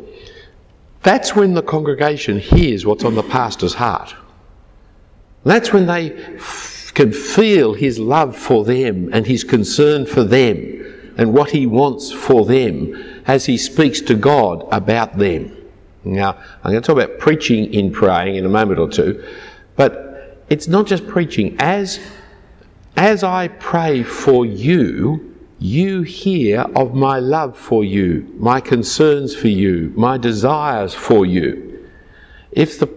that's when the congregation hears what's on the pastor's heart. That's when they f- can feel his love for them and his concern for them and what he wants for them as he speaks to God about them. Now, I'm going to talk about preaching in praying in a moment or two, but it's not just preaching. As, as I pray for you, you hear of my love for you, my concerns for you, my desires for you. If the,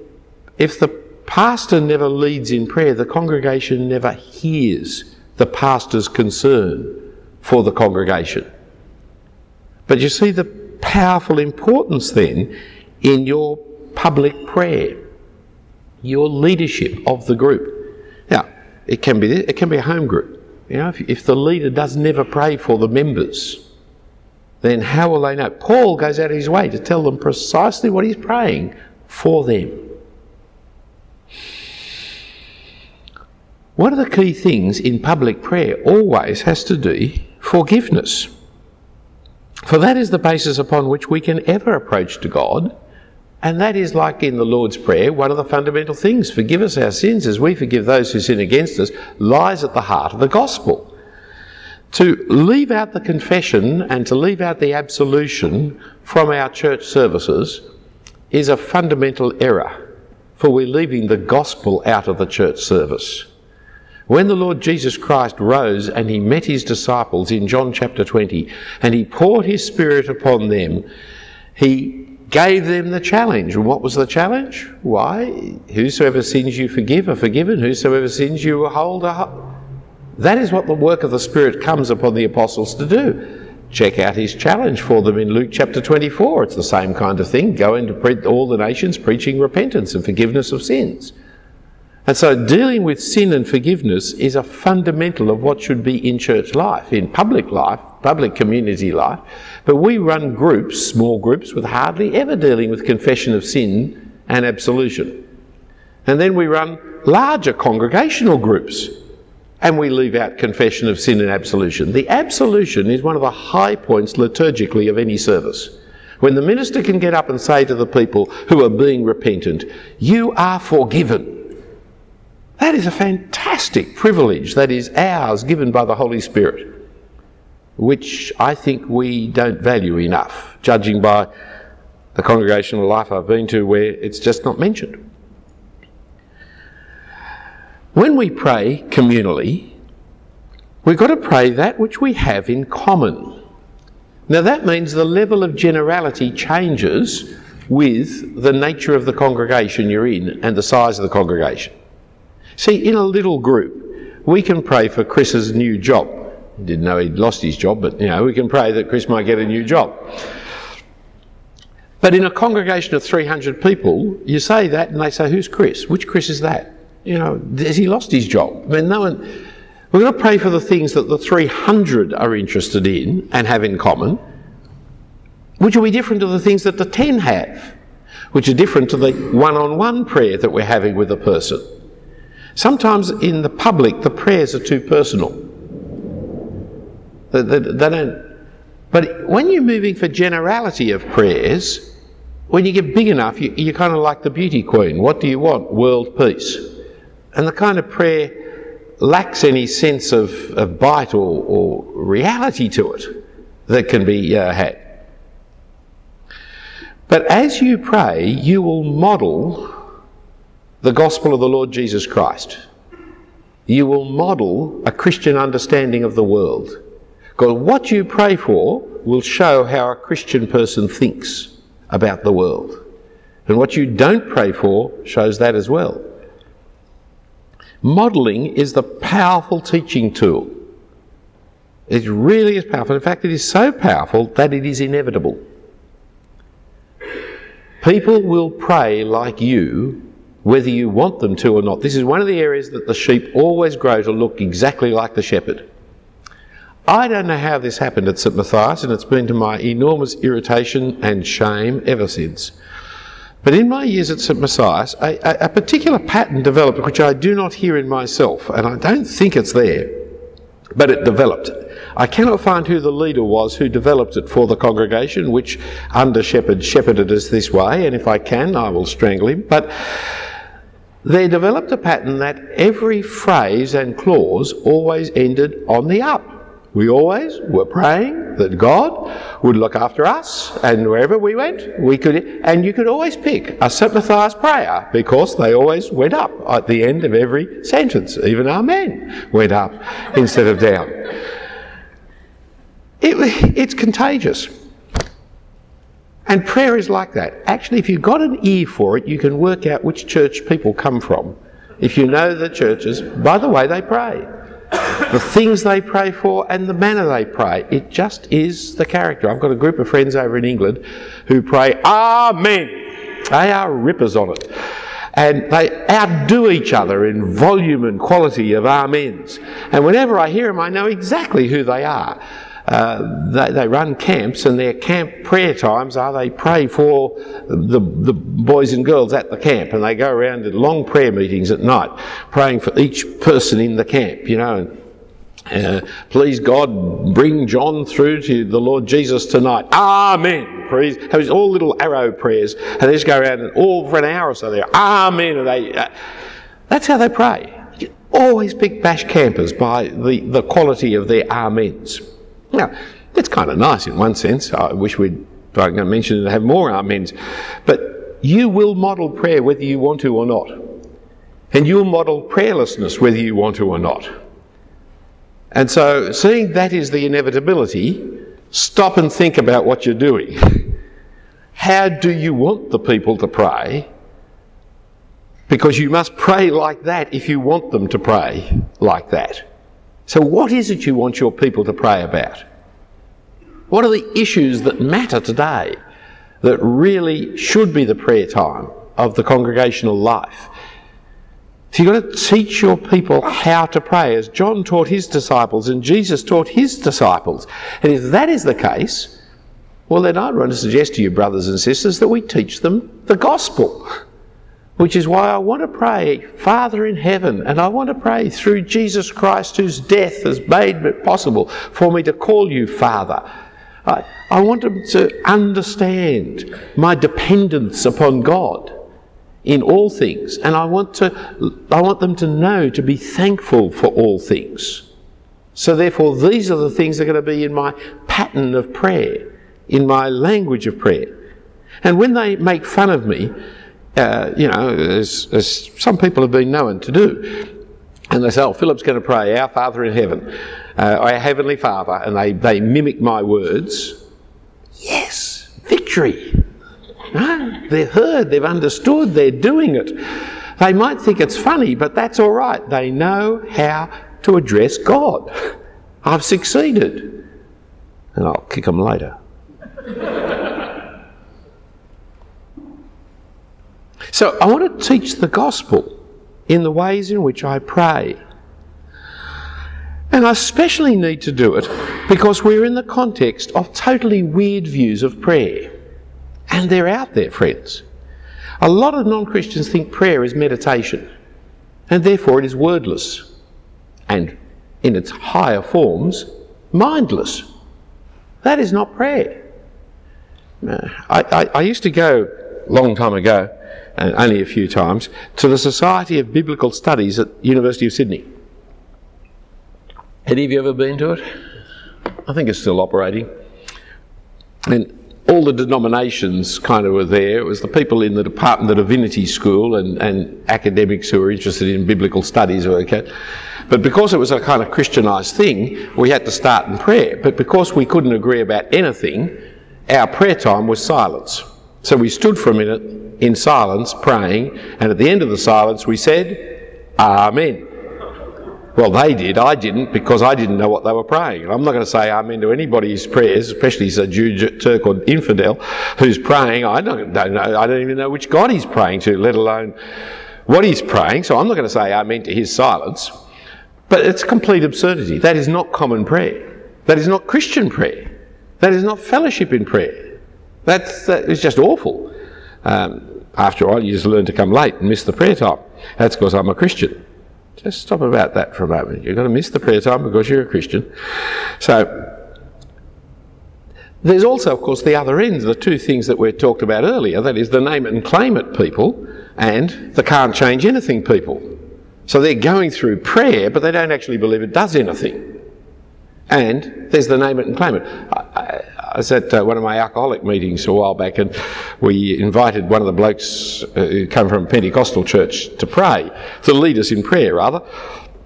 if the pastor never leads in prayer, the congregation never hears the pastor's concern for the congregation. But you see the powerful importance then in your public prayer, your leadership of the group. Now, it can be it can be a home group. You know, if, if the leader does never pray for the members, then how will they know? Paul goes out of his way to tell them precisely what he's praying for them. One of the key things in public prayer always has to do forgiveness. For that is the basis upon which we can ever approach to God and that is like in the Lord's Prayer, one of the fundamental things. Forgive us our sins as we forgive those who sin against us, lies at the heart of the gospel. To leave out the confession and to leave out the absolution from our church services is a fundamental error, for we're leaving the gospel out of the church service. When the Lord Jesus Christ rose and he met his disciples in John chapter 20 and he poured his Spirit upon them, he gave them the challenge. And what was the challenge? Why? Whosoever sins you forgive are forgiven, whosoever sins you hold are. That is what the work of the Spirit comes upon the apostles to do. Check out his challenge for them in Luke chapter 24. It's the same kind of thing. Go into all the nations preaching repentance and forgiveness of sins. And so dealing with sin and forgiveness is a fundamental of what should be in church life, in public life, public community life. But we run groups, small groups, with hardly ever dealing with confession of sin and absolution. And then we run larger congregational groups and we leave out confession of sin and absolution. The absolution is one of the high points liturgically of any service. When the minister can get up and say to the people who are being repentant, You are forgiven that is a fantastic privilege that is ours given by the Holy Spirit, which I think we don't value enough, judging by the congregational life I've been to where it's just not mentioned. When we pray communally, we've got to pray that which we have in common. Now that means the level of generality changes with the nature of the congregation you're in and the size of the congregation. See, in a little group, we can pray for Chris's new job. Didn't know he'd lost his job, but you know, we can pray that Chris might get a new job. But in a congregation of 300 people, you say that and they say, Who's Chris? Which Chris is that? You know, has he lost his job? I mean, no one. We're going to pray for the things that the 300 are interested in and have in common, which will be different to the things that the 10 have, which are different to the one on one prayer that we're having with a person. Sometimes in the public, the prayers are too personal. They, they, they don't. But when you're moving for generality of prayers, when you get big enough, you, you're kind of like the beauty queen. What do you want? World peace. And the kind of prayer lacks any sense of, of bite or, or reality to it that can be uh, had. But as you pray, you will model the gospel of the Lord Jesus Christ. You will model a Christian understanding of the world. Because what you pray for will show how a Christian person thinks about the world. And what you don't pray for shows that as well. Modelling is the powerful teaching tool. It really is powerful. In fact, it is so powerful that it is inevitable. People will pray like you whether you want them to or not. This is one of the areas that the sheep always grow to look exactly like the shepherd. I don't know how this happened at St Matthias, and it's been to my enormous irritation and shame ever since. But in my years at St Matthias, a, a, a particular pattern developed which I do not hear in myself, and I don't think it's there, but it developed. I cannot find who the leader was who developed it for the congregation, which under shepherd shepherded us this way, and if I can, I will strangle him. But they developed a pattern that every phrase and clause always ended on the up. We always were praying that God would look after us, and wherever we went, we could, and you could always pick a St Matthias prayer because they always went up at the end of every sentence. Even Amen went up instead of down. it, it's contagious. And prayer is like that. Actually, if you've got an ear for it, you can work out which church people come from. If you know the churches, by the way they pray, the things they pray for, and the manner they pray. It just is the character. I've got a group of friends over in England who pray, Amen. They are rippers on it. And they outdo each other in volume and quality of amens. And whenever I hear them, I know exactly who they are. Uh, they, they, run camps, and their camp prayer times are they pray for the, the boys and girls at the camp, and they go around in long prayer meetings at night, praying for each person in the camp, you know. Uh, please God, bring John through to the Lord Jesus tonight. Amen. Praise. Have all little arrow prayers, and they just go around and all for an hour or so there. Amen. And they, uh, that's how they pray. You always pick bash campers by the, the quality of their amens. Now, that's kind of nice in one sense. I wish we'd, if I'm going to mention it, have more amens. But you will model prayer whether you want to or not. And you'll model prayerlessness whether you want to or not. And so, seeing that is the inevitability, stop and think about what you're doing. How do you want the people to pray? Because you must pray like that if you want them to pray like that. So, what is it you want your people to pray about? What are the issues that matter today that really should be the prayer time of the congregational life? So you've got to teach your people how to pray, as John taught his disciples and Jesus taught his disciples. And if that is the case, well, then I'd want to suggest to you, brothers and sisters, that we teach them the gospel. Which is why I want to pray, Father in heaven, and I want to pray through Jesus Christ, whose death has made it possible for me to call you Father. I, I want them to understand my dependence upon God in all things, and I want, to, I want them to know to be thankful for all things. So, therefore, these are the things that are going to be in my pattern of prayer, in my language of prayer. And when they make fun of me, uh, you know, as, as some people have been known to do. And they say, oh, Philip's going to pray, Our Father in heaven, uh, our Heavenly Father, and they, they mimic my words. Yes, victory. No, they've heard, they've understood, they're doing it. They might think it's funny, but that's all right. They know how to address God. I've succeeded. And I'll kick them later. So I want to teach the gospel in the ways in which I pray. And I especially need to do it because we're in the context of totally weird views of prayer. And they're out there, friends. A lot of non Christians think prayer is meditation, and therefore it is wordless, and in its higher forms, mindless. That is not prayer. Uh, I, I, I used to go a long time ago and only a few times, to the Society of Biblical Studies at University of Sydney. Any of you ever been to it? I think it's still operating. And all the denominations kind of were there. It was the people in the Department of Divinity School and, and academics who were interested in biblical studies. Okay. But because it was a kind of Christianised thing, we had to start in prayer. But because we couldn't agree about anything, our prayer time was silence. So we stood for a minute in silence praying, and at the end of the silence we said, Amen. Well, they did. I didn't because I didn't know what they were praying. I'm not going to say amen to anybody's prayers, especially a uh, Jew, Turk, or infidel who's praying. I don't, don't know. I don't even know which God he's praying to, let alone what he's praying. So I'm not going to say amen to his silence. But it's complete absurdity. That is not common prayer. That is not Christian prayer. That is not fellowship in prayer. That's that is just awful. Um, after all, you just learn to come late and miss the prayer time. That's because I'm a Christian. Just stop about that for a moment. You're going to miss the prayer time because you're a Christian. So, there's also, of course, the other ends, the two things that we talked about earlier that is, the name it and claim it people and the can't change anything people. So they're going through prayer, but they don't actually believe it does anything. And there's the name it and claim it. I, I was at uh, one of my alcoholic meetings a while back, and we invited one of the blokes uh, who come from a Pentecostal church to pray, to lead us in prayer, rather.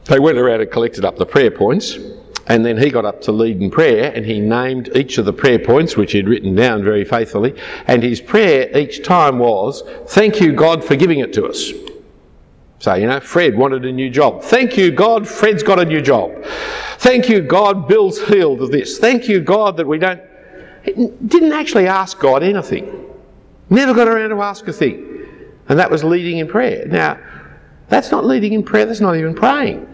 They went around and collected up the prayer points, And then he got up to lead in prayer and he named each of the prayer points, which he'd written down very faithfully. And his prayer each time was, Thank you, God, for giving it to us. So, you know, Fred wanted a new job. Thank you, God, Fred's got a new job. Thank you, God, Bill's healed of this. Thank you, God, that we don't. Didn't actually ask God anything. Never got around to ask a thing. And that was leading in prayer. Now, that's not leading in prayer, that's not even praying.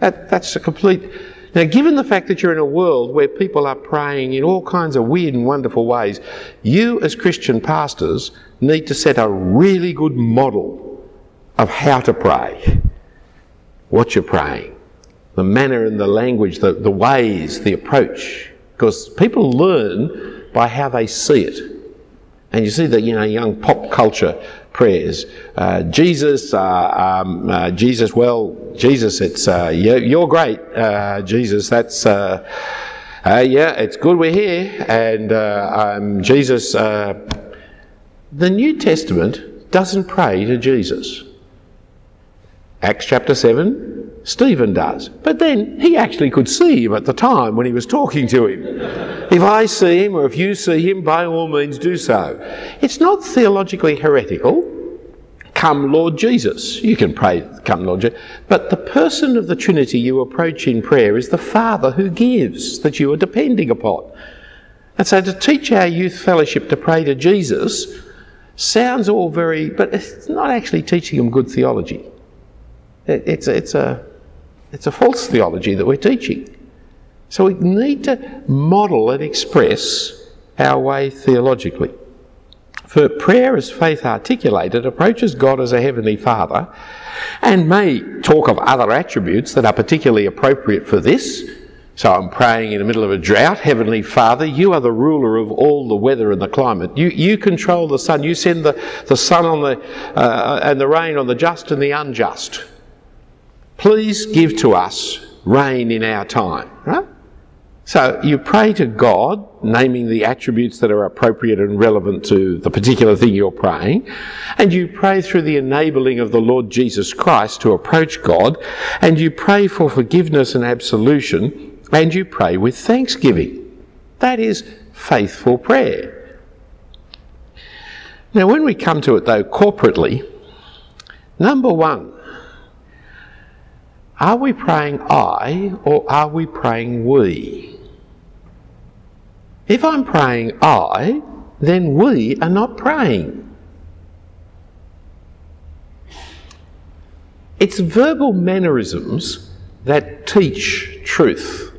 That, that's a complete. Now, given the fact that you're in a world where people are praying in all kinds of weird and wonderful ways, you as Christian pastors need to set a really good model of how to pray, what you're praying, the manner and the language, the, the ways, the approach. Because people learn by how they see it. And you see the you know young pop culture prayers. Uh, Jesus, uh, um, uh, Jesus, well, Jesus, it's uh, you're great, uh, Jesus. That's uh, yeah, it's good we're here, and um, Jesus. the New Testament doesn't pray to Jesus. Acts chapter 7, Stephen does. But then he actually could see him at the time when he was talking to him. if I see him or if you see him, by all means do so. It's not theologically heretical. Come, Lord Jesus. You can pray, Come, Lord Jesus. But the person of the Trinity you approach in prayer is the Father who gives, that you are depending upon. And so to teach our youth fellowship to pray to Jesus sounds all very, but it's not actually teaching them good theology. It's it's a, it's a false theology that we're teaching. So we need to model and express our way theologically. For prayer as faith articulated approaches God as a heavenly Father and may talk of other attributes that are particularly appropriate for this. So I'm praying in the middle of a drought. Heavenly Father, you are the ruler of all the weather and the climate. You, you control the sun. You send the, the sun on the, uh, and the rain on the just and the unjust. Please give to us rain in our time, right? So you pray to God, naming the attributes that are appropriate and relevant to the particular thing you're praying, and you pray through the enabling of the Lord Jesus Christ to approach God, and you pray for forgiveness and absolution, and you pray with thanksgiving. That is faithful prayer. Now, when we come to it though corporately, number one, are we praying I or are we praying we? If I'm praying I, then we are not praying. It's verbal mannerisms that teach truth.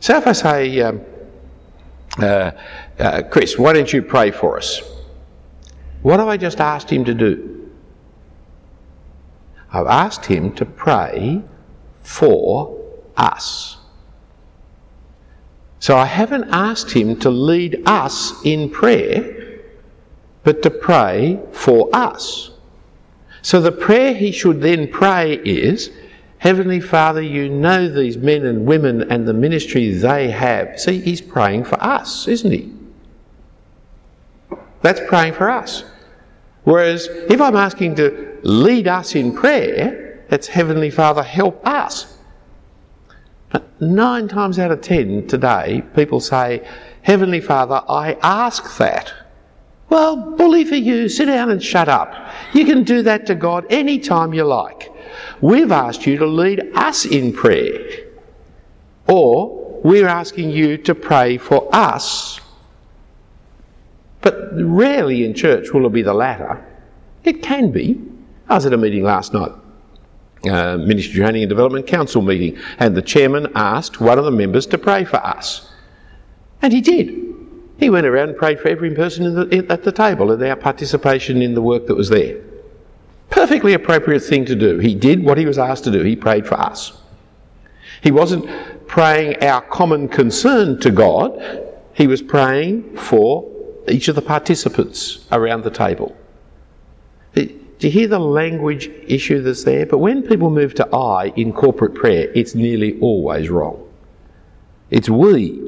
So if I say, um, uh, uh, Chris, why don't you pray for us? What have I just asked him to do? I've asked him to pray for us. So I haven't asked him to lead us in prayer, but to pray for us. So the prayer he should then pray is, Heavenly Father, you know these men and women and the ministry they have. See, he's praying for us, isn't he? That's praying for us. Whereas if I'm asking to lead us in prayer, it's Heavenly Father, help us. But nine times out of ten today, people say, Heavenly Father, I ask that. Well, bully for you, sit down and shut up. You can do that to God any time you like. We've asked you to lead us in prayer. Or we're asking you to pray for us but rarely in church will it be the latter. It can be. I was at a meeting last night, uh, Ministry of Training and Development Council meeting, and the chairman asked one of the members to pray for us. And he did. He went around and prayed for every person the, at the table and our participation in the work that was there. Perfectly appropriate thing to do. He did what he was asked to do. He prayed for us. He wasn't praying our common concern to God, he was praying for each of the participants around the table. Do you hear the language issue that's there? But when people move to I in corporate prayer, it's nearly always wrong. It's we,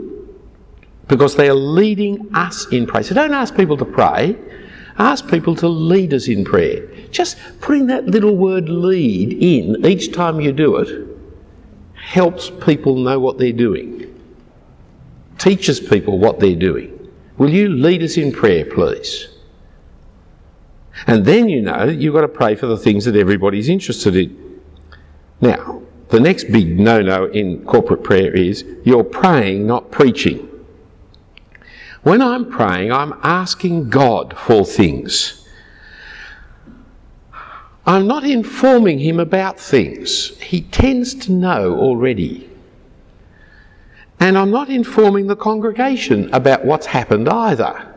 because they are leading us in prayer. So don't ask people to pray, ask people to lead us in prayer. Just putting that little word lead in each time you do it helps people know what they're doing, teaches people what they're doing. Will you lead us in prayer, please? And then you know you've got to pray for the things that everybody's interested in. Now, the next big no no in corporate prayer is you're praying, not preaching. When I'm praying, I'm asking God for things. I'm not informing Him about things. He tends to know already. And I'm not informing the congregation about what's happened either.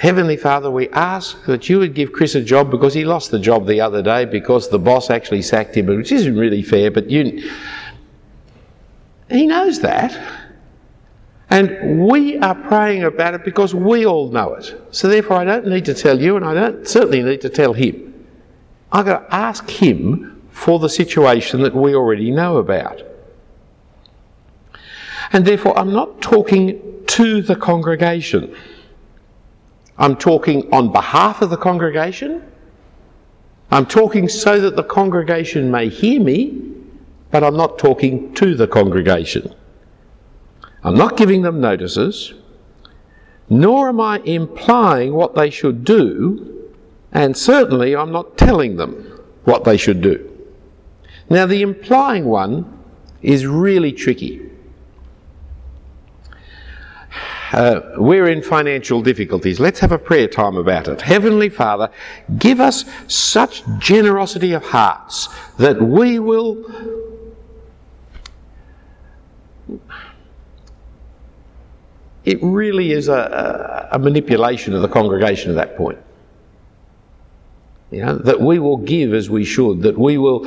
Heavenly Father, we ask that you would give Chris a job because he lost the job the other day because the boss actually sacked him, which isn't really fair, but you. He knows that. And we are praying about it because we all know it. So therefore, I don't need to tell you, and I don't certainly need to tell him. I've got to ask him for the situation that we already know about. And therefore, I'm not talking to the congregation. I'm talking on behalf of the congregation. I'm talking so that the congregation may hear me, but I'm not talking to the congregation. I'm not giving them notices, nor am I implying what they should do, and certainly I'm not telling them what they should do. Now, the implying one is really tricky. Uh, we're in financial difficulties. Let's have a prayer time about it. Heavenly Father, give us such generosity of hearts that we will it really is a, a, manipulation of the congregation at that point. You know, that we will give as we should, that we will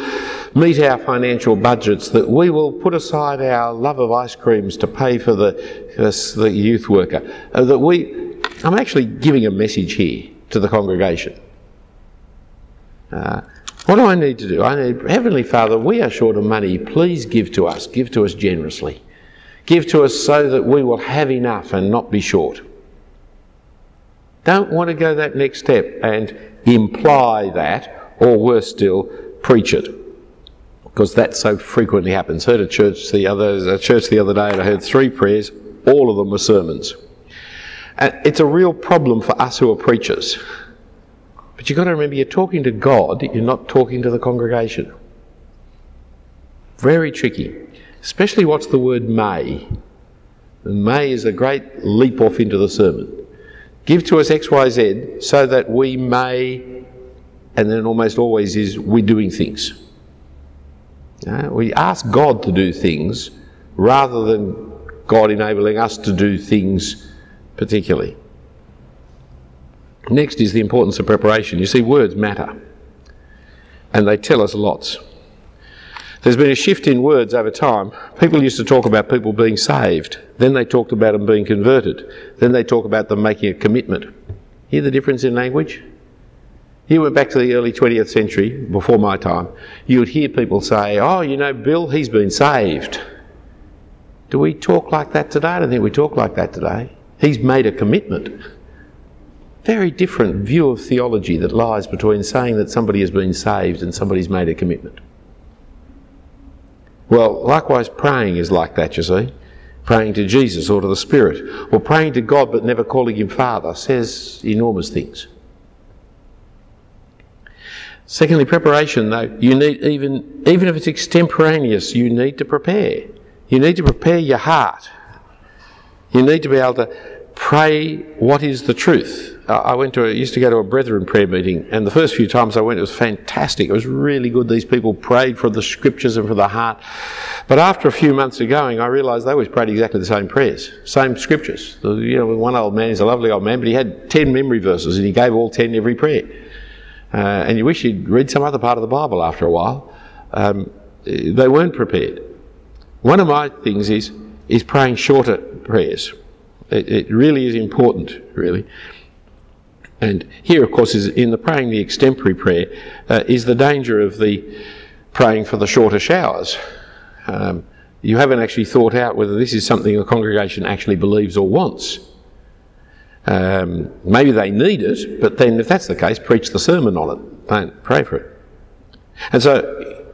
meet our financial budgets, that we will put aside our love of ice creams to pay for the, the youth worker. Uh, that we, I'm actually giving a message here to the congregation. Uh, what do I need to do? I need, Heavenly Father, we are short of money. Please give to us. Give to us generously. Give to us so that we will have enough and not be short. Don't want to go that next step and imply that, or worse still, preach it. Because that so frequently happens. Heard a church the other a church the other day and I heard three prayers, all of them were sermons. And it's a real problem for us who are preachers. But you've got to remember you're talking to God, you're not talking to the congregation. Very tricky. Especially what's the word may? May is a great leap off into the sermon. Give to us XYZ so that we may, and then almost always is we're doing things. Uh, we ask God to do things rather than God enabling us to do things particularly. Next is the importance of preparation. You see, words matter, and they tell us lots. There's been a shift in words over time. People used to talk about people being saved. Then they talked about them being converted. Then they talk about them making a commitment. Hear the difference in language? You went back to the early 20th century, before my time, you would hear people say, Oh, you know, Bill, he's been saved. Do we talk like that today? I don't think we talk like that today. He's made a commitment. Very different view of theology that lies between saying that somebody has been saved and somebody's made a commitment. Well, likewise, praying is like that, you see. Praying to Jesus or to the Spirit, or praying to God but never calling Him Father, says enormous things. Secondly, preparation, though, you need even, even if it's extemporaneous, you need to prepare. You need to prepare your heart. You need to be able to pray what is the truth. I went to a, used to go to a brethren prayer meeting, and the first few times I went, it was fantastic. It was really good. These people prayed for the scriptures and for the heart. But after a few months of going, I realised they always prayed exactly the same prayers, same scriptures. You know, one old man, he's a lovely old man, but he had ten memory verses, and he gave all ten every prayer. Uh, and you wish you'd read some other part of the Bible after a while. Um, they weren't prepared. One of my things is is praying shorter prayers. It, it really is important, really. And here, of course, is in the praying the extempore prayer, uh, is the danger of the praying for the shorter showers. Um, you haven't actually thought out whether this is something the congregation actually believes or wants. Um, maybe they need it, but then if that's the case, preach the sermon on it. Don't pray for it. And so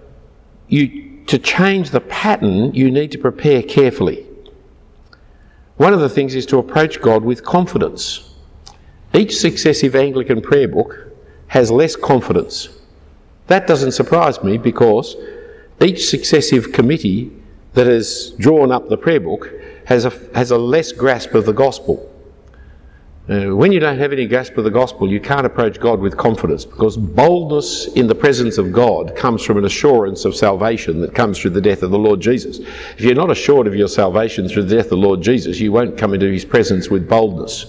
you to change the pattern, you need to prepare carefully. One of the things is to approach God with confidence. Each successive Anglican prayer book has less confidence. That doesn't surprise me because each successive committee that has drawn up the prayer book has a, has a less grasp of the gospel. Uh, when you don't have any grasp of the gospel, you can't approach God with confidence because boldness in the presence of God comes from an assurance of salvation that comes through the death of the Lord Jesus. If you're not assured of your salvation through the death of the Lord Jesus, you won't come into his presence with boldness.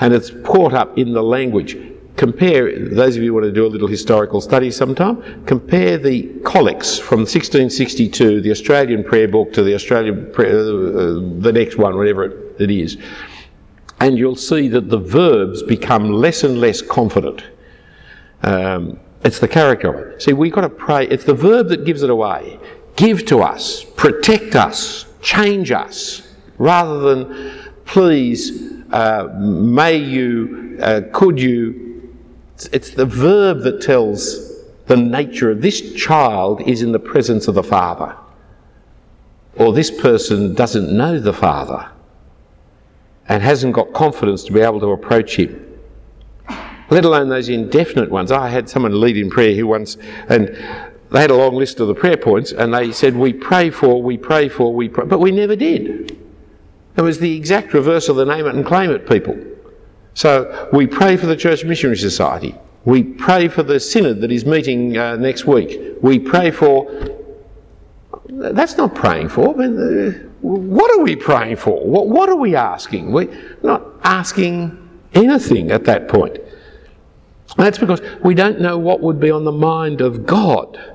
And it's caught up in the language. Compare, those of you who want to do a little historical study sometime, compare the collects from 1662, the Australian prayer book, to the Australian, prayer, uh, the next one, whatever it, it is and you'll see that the verbs become less and less confident. Um, it's the character of it. See, we've got to pray. It's the verb that gives it away. Give to us, protect us, change us, rather than please, uh, may you, uh, could you. It's the verb that tells the nature of this child is in the presence of the Father, or this person doesn't know the Father and hasn't got confidence to be able to approach Him. Let alone those indefinite ones. I had someone lead in prayer who once, and they had a long list of the prayer points, and they said, We pray for, we pray for, we pray, but we never did. It was the exact reverse of the name it and claim it people. So we pray for the Church Missionary Society. We pray for the synod that is meeting uh, next week. We pray for. That's not praying for. Uh, what are we praying for? What, what are we asking? We're not asking anything at that point. That's because we don't know what would be on the mind of God.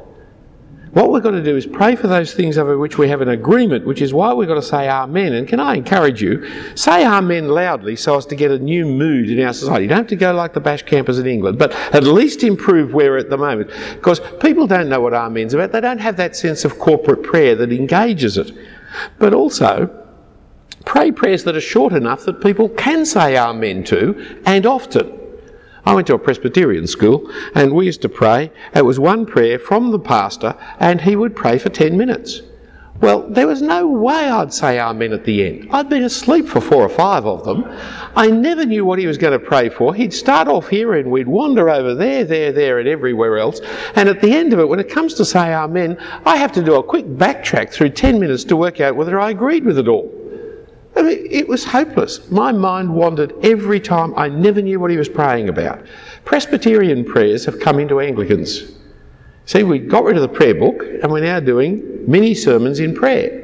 What we've got to do is pray for those things over which we have an agreement, which is why we've got to say Amen. And can I encourage you, say Amen loudly so as to get a new mood in our society. You don't have to go like the bash campers in England, but at least improve where we're at the moment. Because people don't know what Amen's about. They don't have that sense of corporate prayer that engages it. But also, pray prayers that are short enough that people can say Amen to, and often. I went to a Presbyterian school and we used to pray. It was one prayer from the pastor and he would pray for 10 minutes. Well, there was no way I'd say Amen at the end. I'd been asleep for four or five of them. I never knew what he was going to pray for. He'd start off here and we'd wander over there, there, there, and everywhere else. And at the end of it, when it comes to say Amen, I have to do a quick backtrack through 10 minutes to work out whether I agreed with it all. I mean, it was hopeless. My mind wandered every time. I never knew what he was praying about. Presbyterian prayers have come into Anglicans. See, we got rid of the prayer book and we're now doing mini sermons in prayer.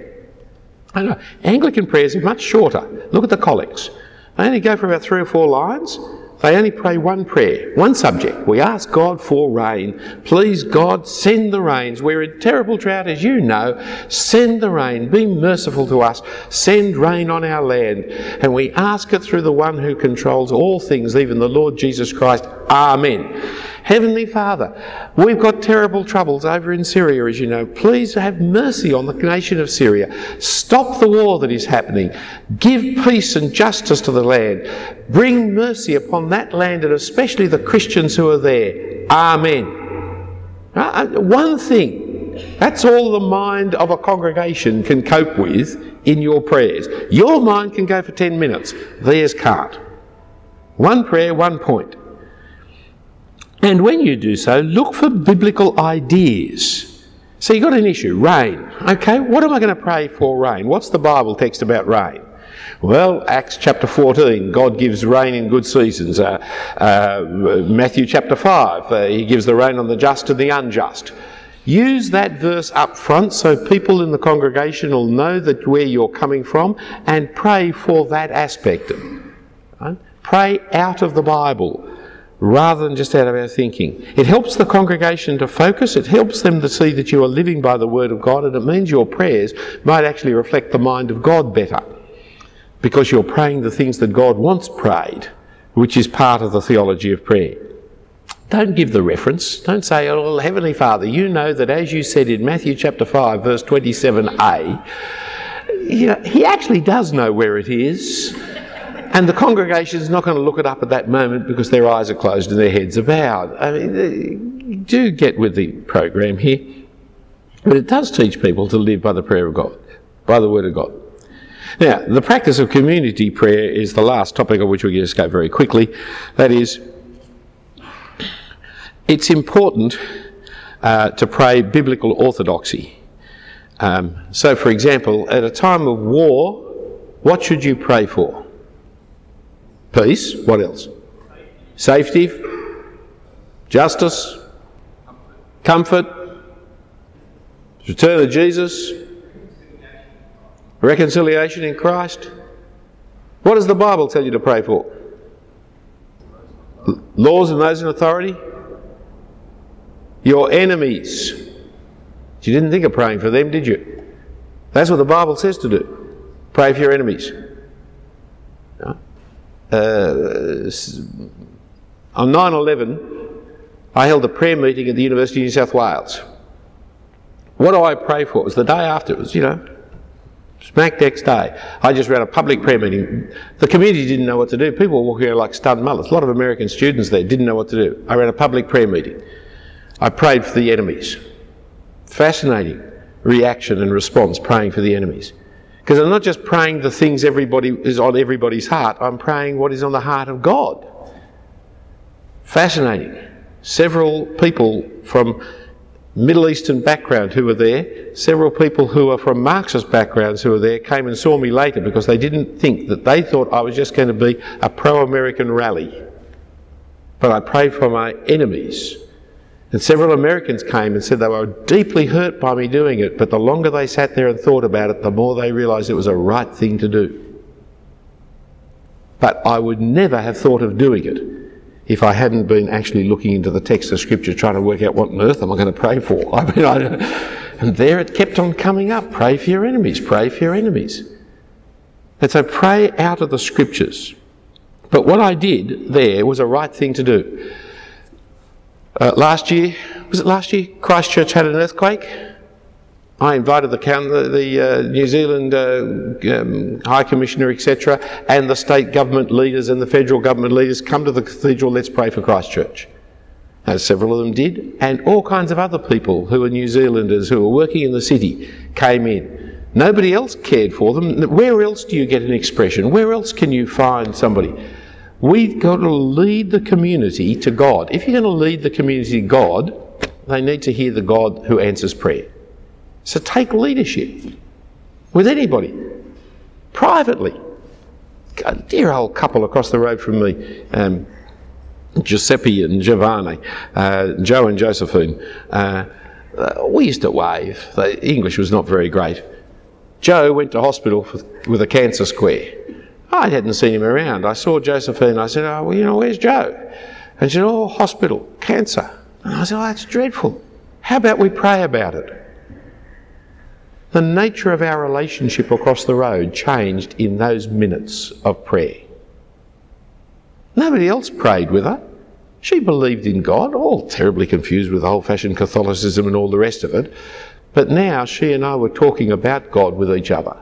Anglican prayers are much shorter. Look at the collects. They only go for about three or four lines. They only pray one prayer, one subject. We ask God for rain. Please, God, send the rains. We're in terrible drought, as you know. Send the rain. Be merciful to us. Send rain on our land. And we ask it through the one who controls all things, even the Lord Jesus Christ. Amen. Heavenly Father, we've got terrible troubles over in Syria, as you know. Please have mercy on the nation of Syria. Stop the war that is happening. Give peace and justice to the land. Bring mercy upon that land and especially the Christians who are there. Amen. Uh, uh, one thing, that's all the mind of a congregation can cope with in your prayers. Your mind can go for 10 minutes, theirs can't. One prayer, one point. And when you do so, look for biblical ideas. So you've got an issue, rain. Okay, what am I going to pray for rain? What's the Bible text about rain? Well, Acts chapter 14, God gives rain in good seasons. Uh, uh, Matthew chapter 5, uh, He gives the rain on the just and the unjust. Use that verse up front so people in the congregation will know that where you're coming from and pray for that aspect. Right? Pray out of the Bible rather than just out of our thinking. It helps the congregation to focus, it helps them to see that you are living by the Word of God, and it means your prayers might actually reflect the mind of God better because you're praying the things that God wants prayed, which is part of the theology of prayer. Don't give the reference. Don't say, oh, well, Heavenly Father, you know that as you said in Matthew chapter 5, verse 27a, you know, He actually does know where it is. And the congregation is not going to look it up at that moment because their eyes are closed and their heads are bowed. I mean, do get with the program here. But it does teach people to live by the prayer of God, by the Word of God. Now, the practice of community prayer is the last topic of which we just go very quickly. That is, it's important uh, to pray biblical orthodoxy. Um, so, for example, at a time of war, what should you pray for? Peace. What else? Safety. Justice. Comfort. Return of Jesus. Reconciliation in Christ. What does the Bible tell you to pray for? Laws and those in authority? Your enemies. You didn't think of praying for them, did you? That's what the Bible says to do. Pray for your enemies. Uh, on 9 11, I held a prayer meeting at the University of New South Wales. What do I pray for? It was the day after. It was, you know, smack next day. I just ran a public prayer meeting. The community didn't know what to do. People were walking around like stunned mullets. A lot of American students there didn't know what to do. I ran a public prayer meeting. I prayed for the enemies. Fascinating reaction and response praying for the enemies. Because I'm not just praying the things everybody is on everybody's heart, I'm praying what is on the heart of God. Fascinating. Several people from Middle Eastern background who were there, several people who are from Marxist backgrounds who were there came and saw me later because they didn't think that they thought I was just going to be a pro American rally. But I prayed for my enemies and several Americans came and said they were deeply hurt by me doing it, but the longer they sat there and thought about it, the more they realised it was a right thing to do. But I would never have thought of doing it if I hadn't been actually looking into the text of Scripture trying to work out what on earth am I going to pray for. I mean, I, and there it kept on coming up pray for your enemies, pray for your enemies. And so pray out of the Scriptures. But what I did there was a right thing to do. Uh, last year, was it last year? Christchurch had an earthquake. I invited the, the, uh, New Zealand uh, um, High Commissioner, etc., and the state government leaders and the federal government leaders come to the cathedral. Let's pray for Christchurch. As several of them did, and all kinds of other people who are New Zealanders who are working in the city came in. Nobody else cared for them. Where else do you get an expression? Where else can you find somebody? We've got to lead the community to God. If you're going to lead the community to God, they need to hear the God who answers prayer. So take leadership with anybody, privately. A dear old couple across the road from me, um, Giuseppe and Giovanni, uh, Joe and Josephine. Uh, uh, we used to wave. The English was not very great. Joe went to hospital with a cancer square. I hadn't seen him around. I saw Josephine. I said, Oh, well, you know, where's Joe? And she said, Oh, hospital, cancer. And I said, Oh, that's dreadful. How about we pray about it? The nature of our relationship across the road changed in those minutes of prayer. Nobody else prayed with her. She believed in God, all terribly confused with old fashioned Catholicism and all the rest of it. But now she and I were talking about God with each other.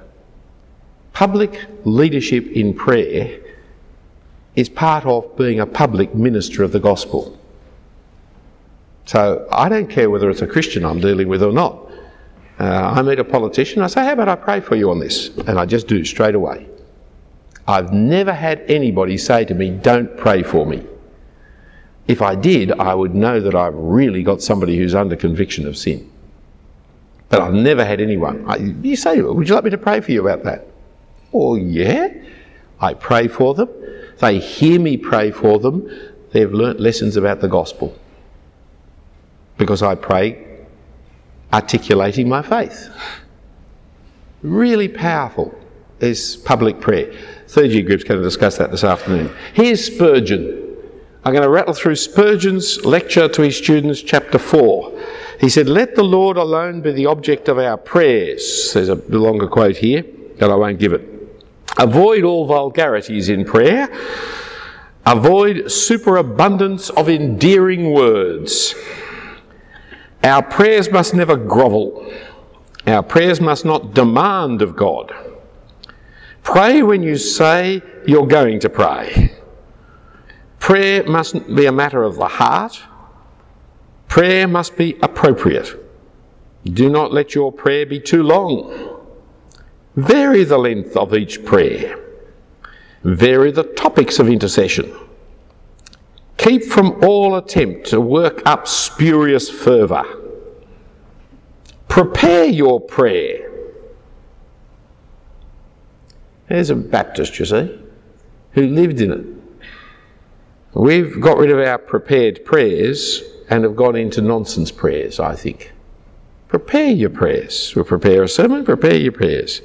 Public leadership in prayer is part of being a public minister of the gospel. So I don't care whether it's a Christian I'm dealing with or not. Uh, I meet a politician, I say, How about I pray for you on this? And I just do straight away. I've never had anybody say to me, Don't pray for me. If I did, I would know that I've really got somebody who's under conviction of sin. But I've never had anyone. I, you say, Would you like me to pray for you about that? Oh, yeah. I pray for them. They hear me pray for them. They've learnt lessons about the gospel. Because I pray articulating my faith. Really powerful is public prayer. Third year group's going to discuss that this afternoon. Here's Spurgeon. I'm going to rattle through Spurgeon's lecture to his students, chapter 4. He said, Let the Lord alone be the object of our prayers. There's a longer quote here, but I won't give it. Avoid all vulgarities in prayer. Avoid superabundance of endearing words. Our prayers must never grovel. Our prayers must not demand of God. Pray when you say you're going to pray. Prayer mustn't be a matter of the heart. Prayer must be appropriate. Do not let your prayer be too long. Vary the length of each prayer. Vary the topics of intercession. Keep from all attempt to work up spurious fervour. Prepare your prayer. There's a Baptist, you see, who lived in it. We've got rid of our prepared prayers and have gone into nonsense prayers, I think. Prepare your prayers. We'll prepare a sermon, prepare your prayers.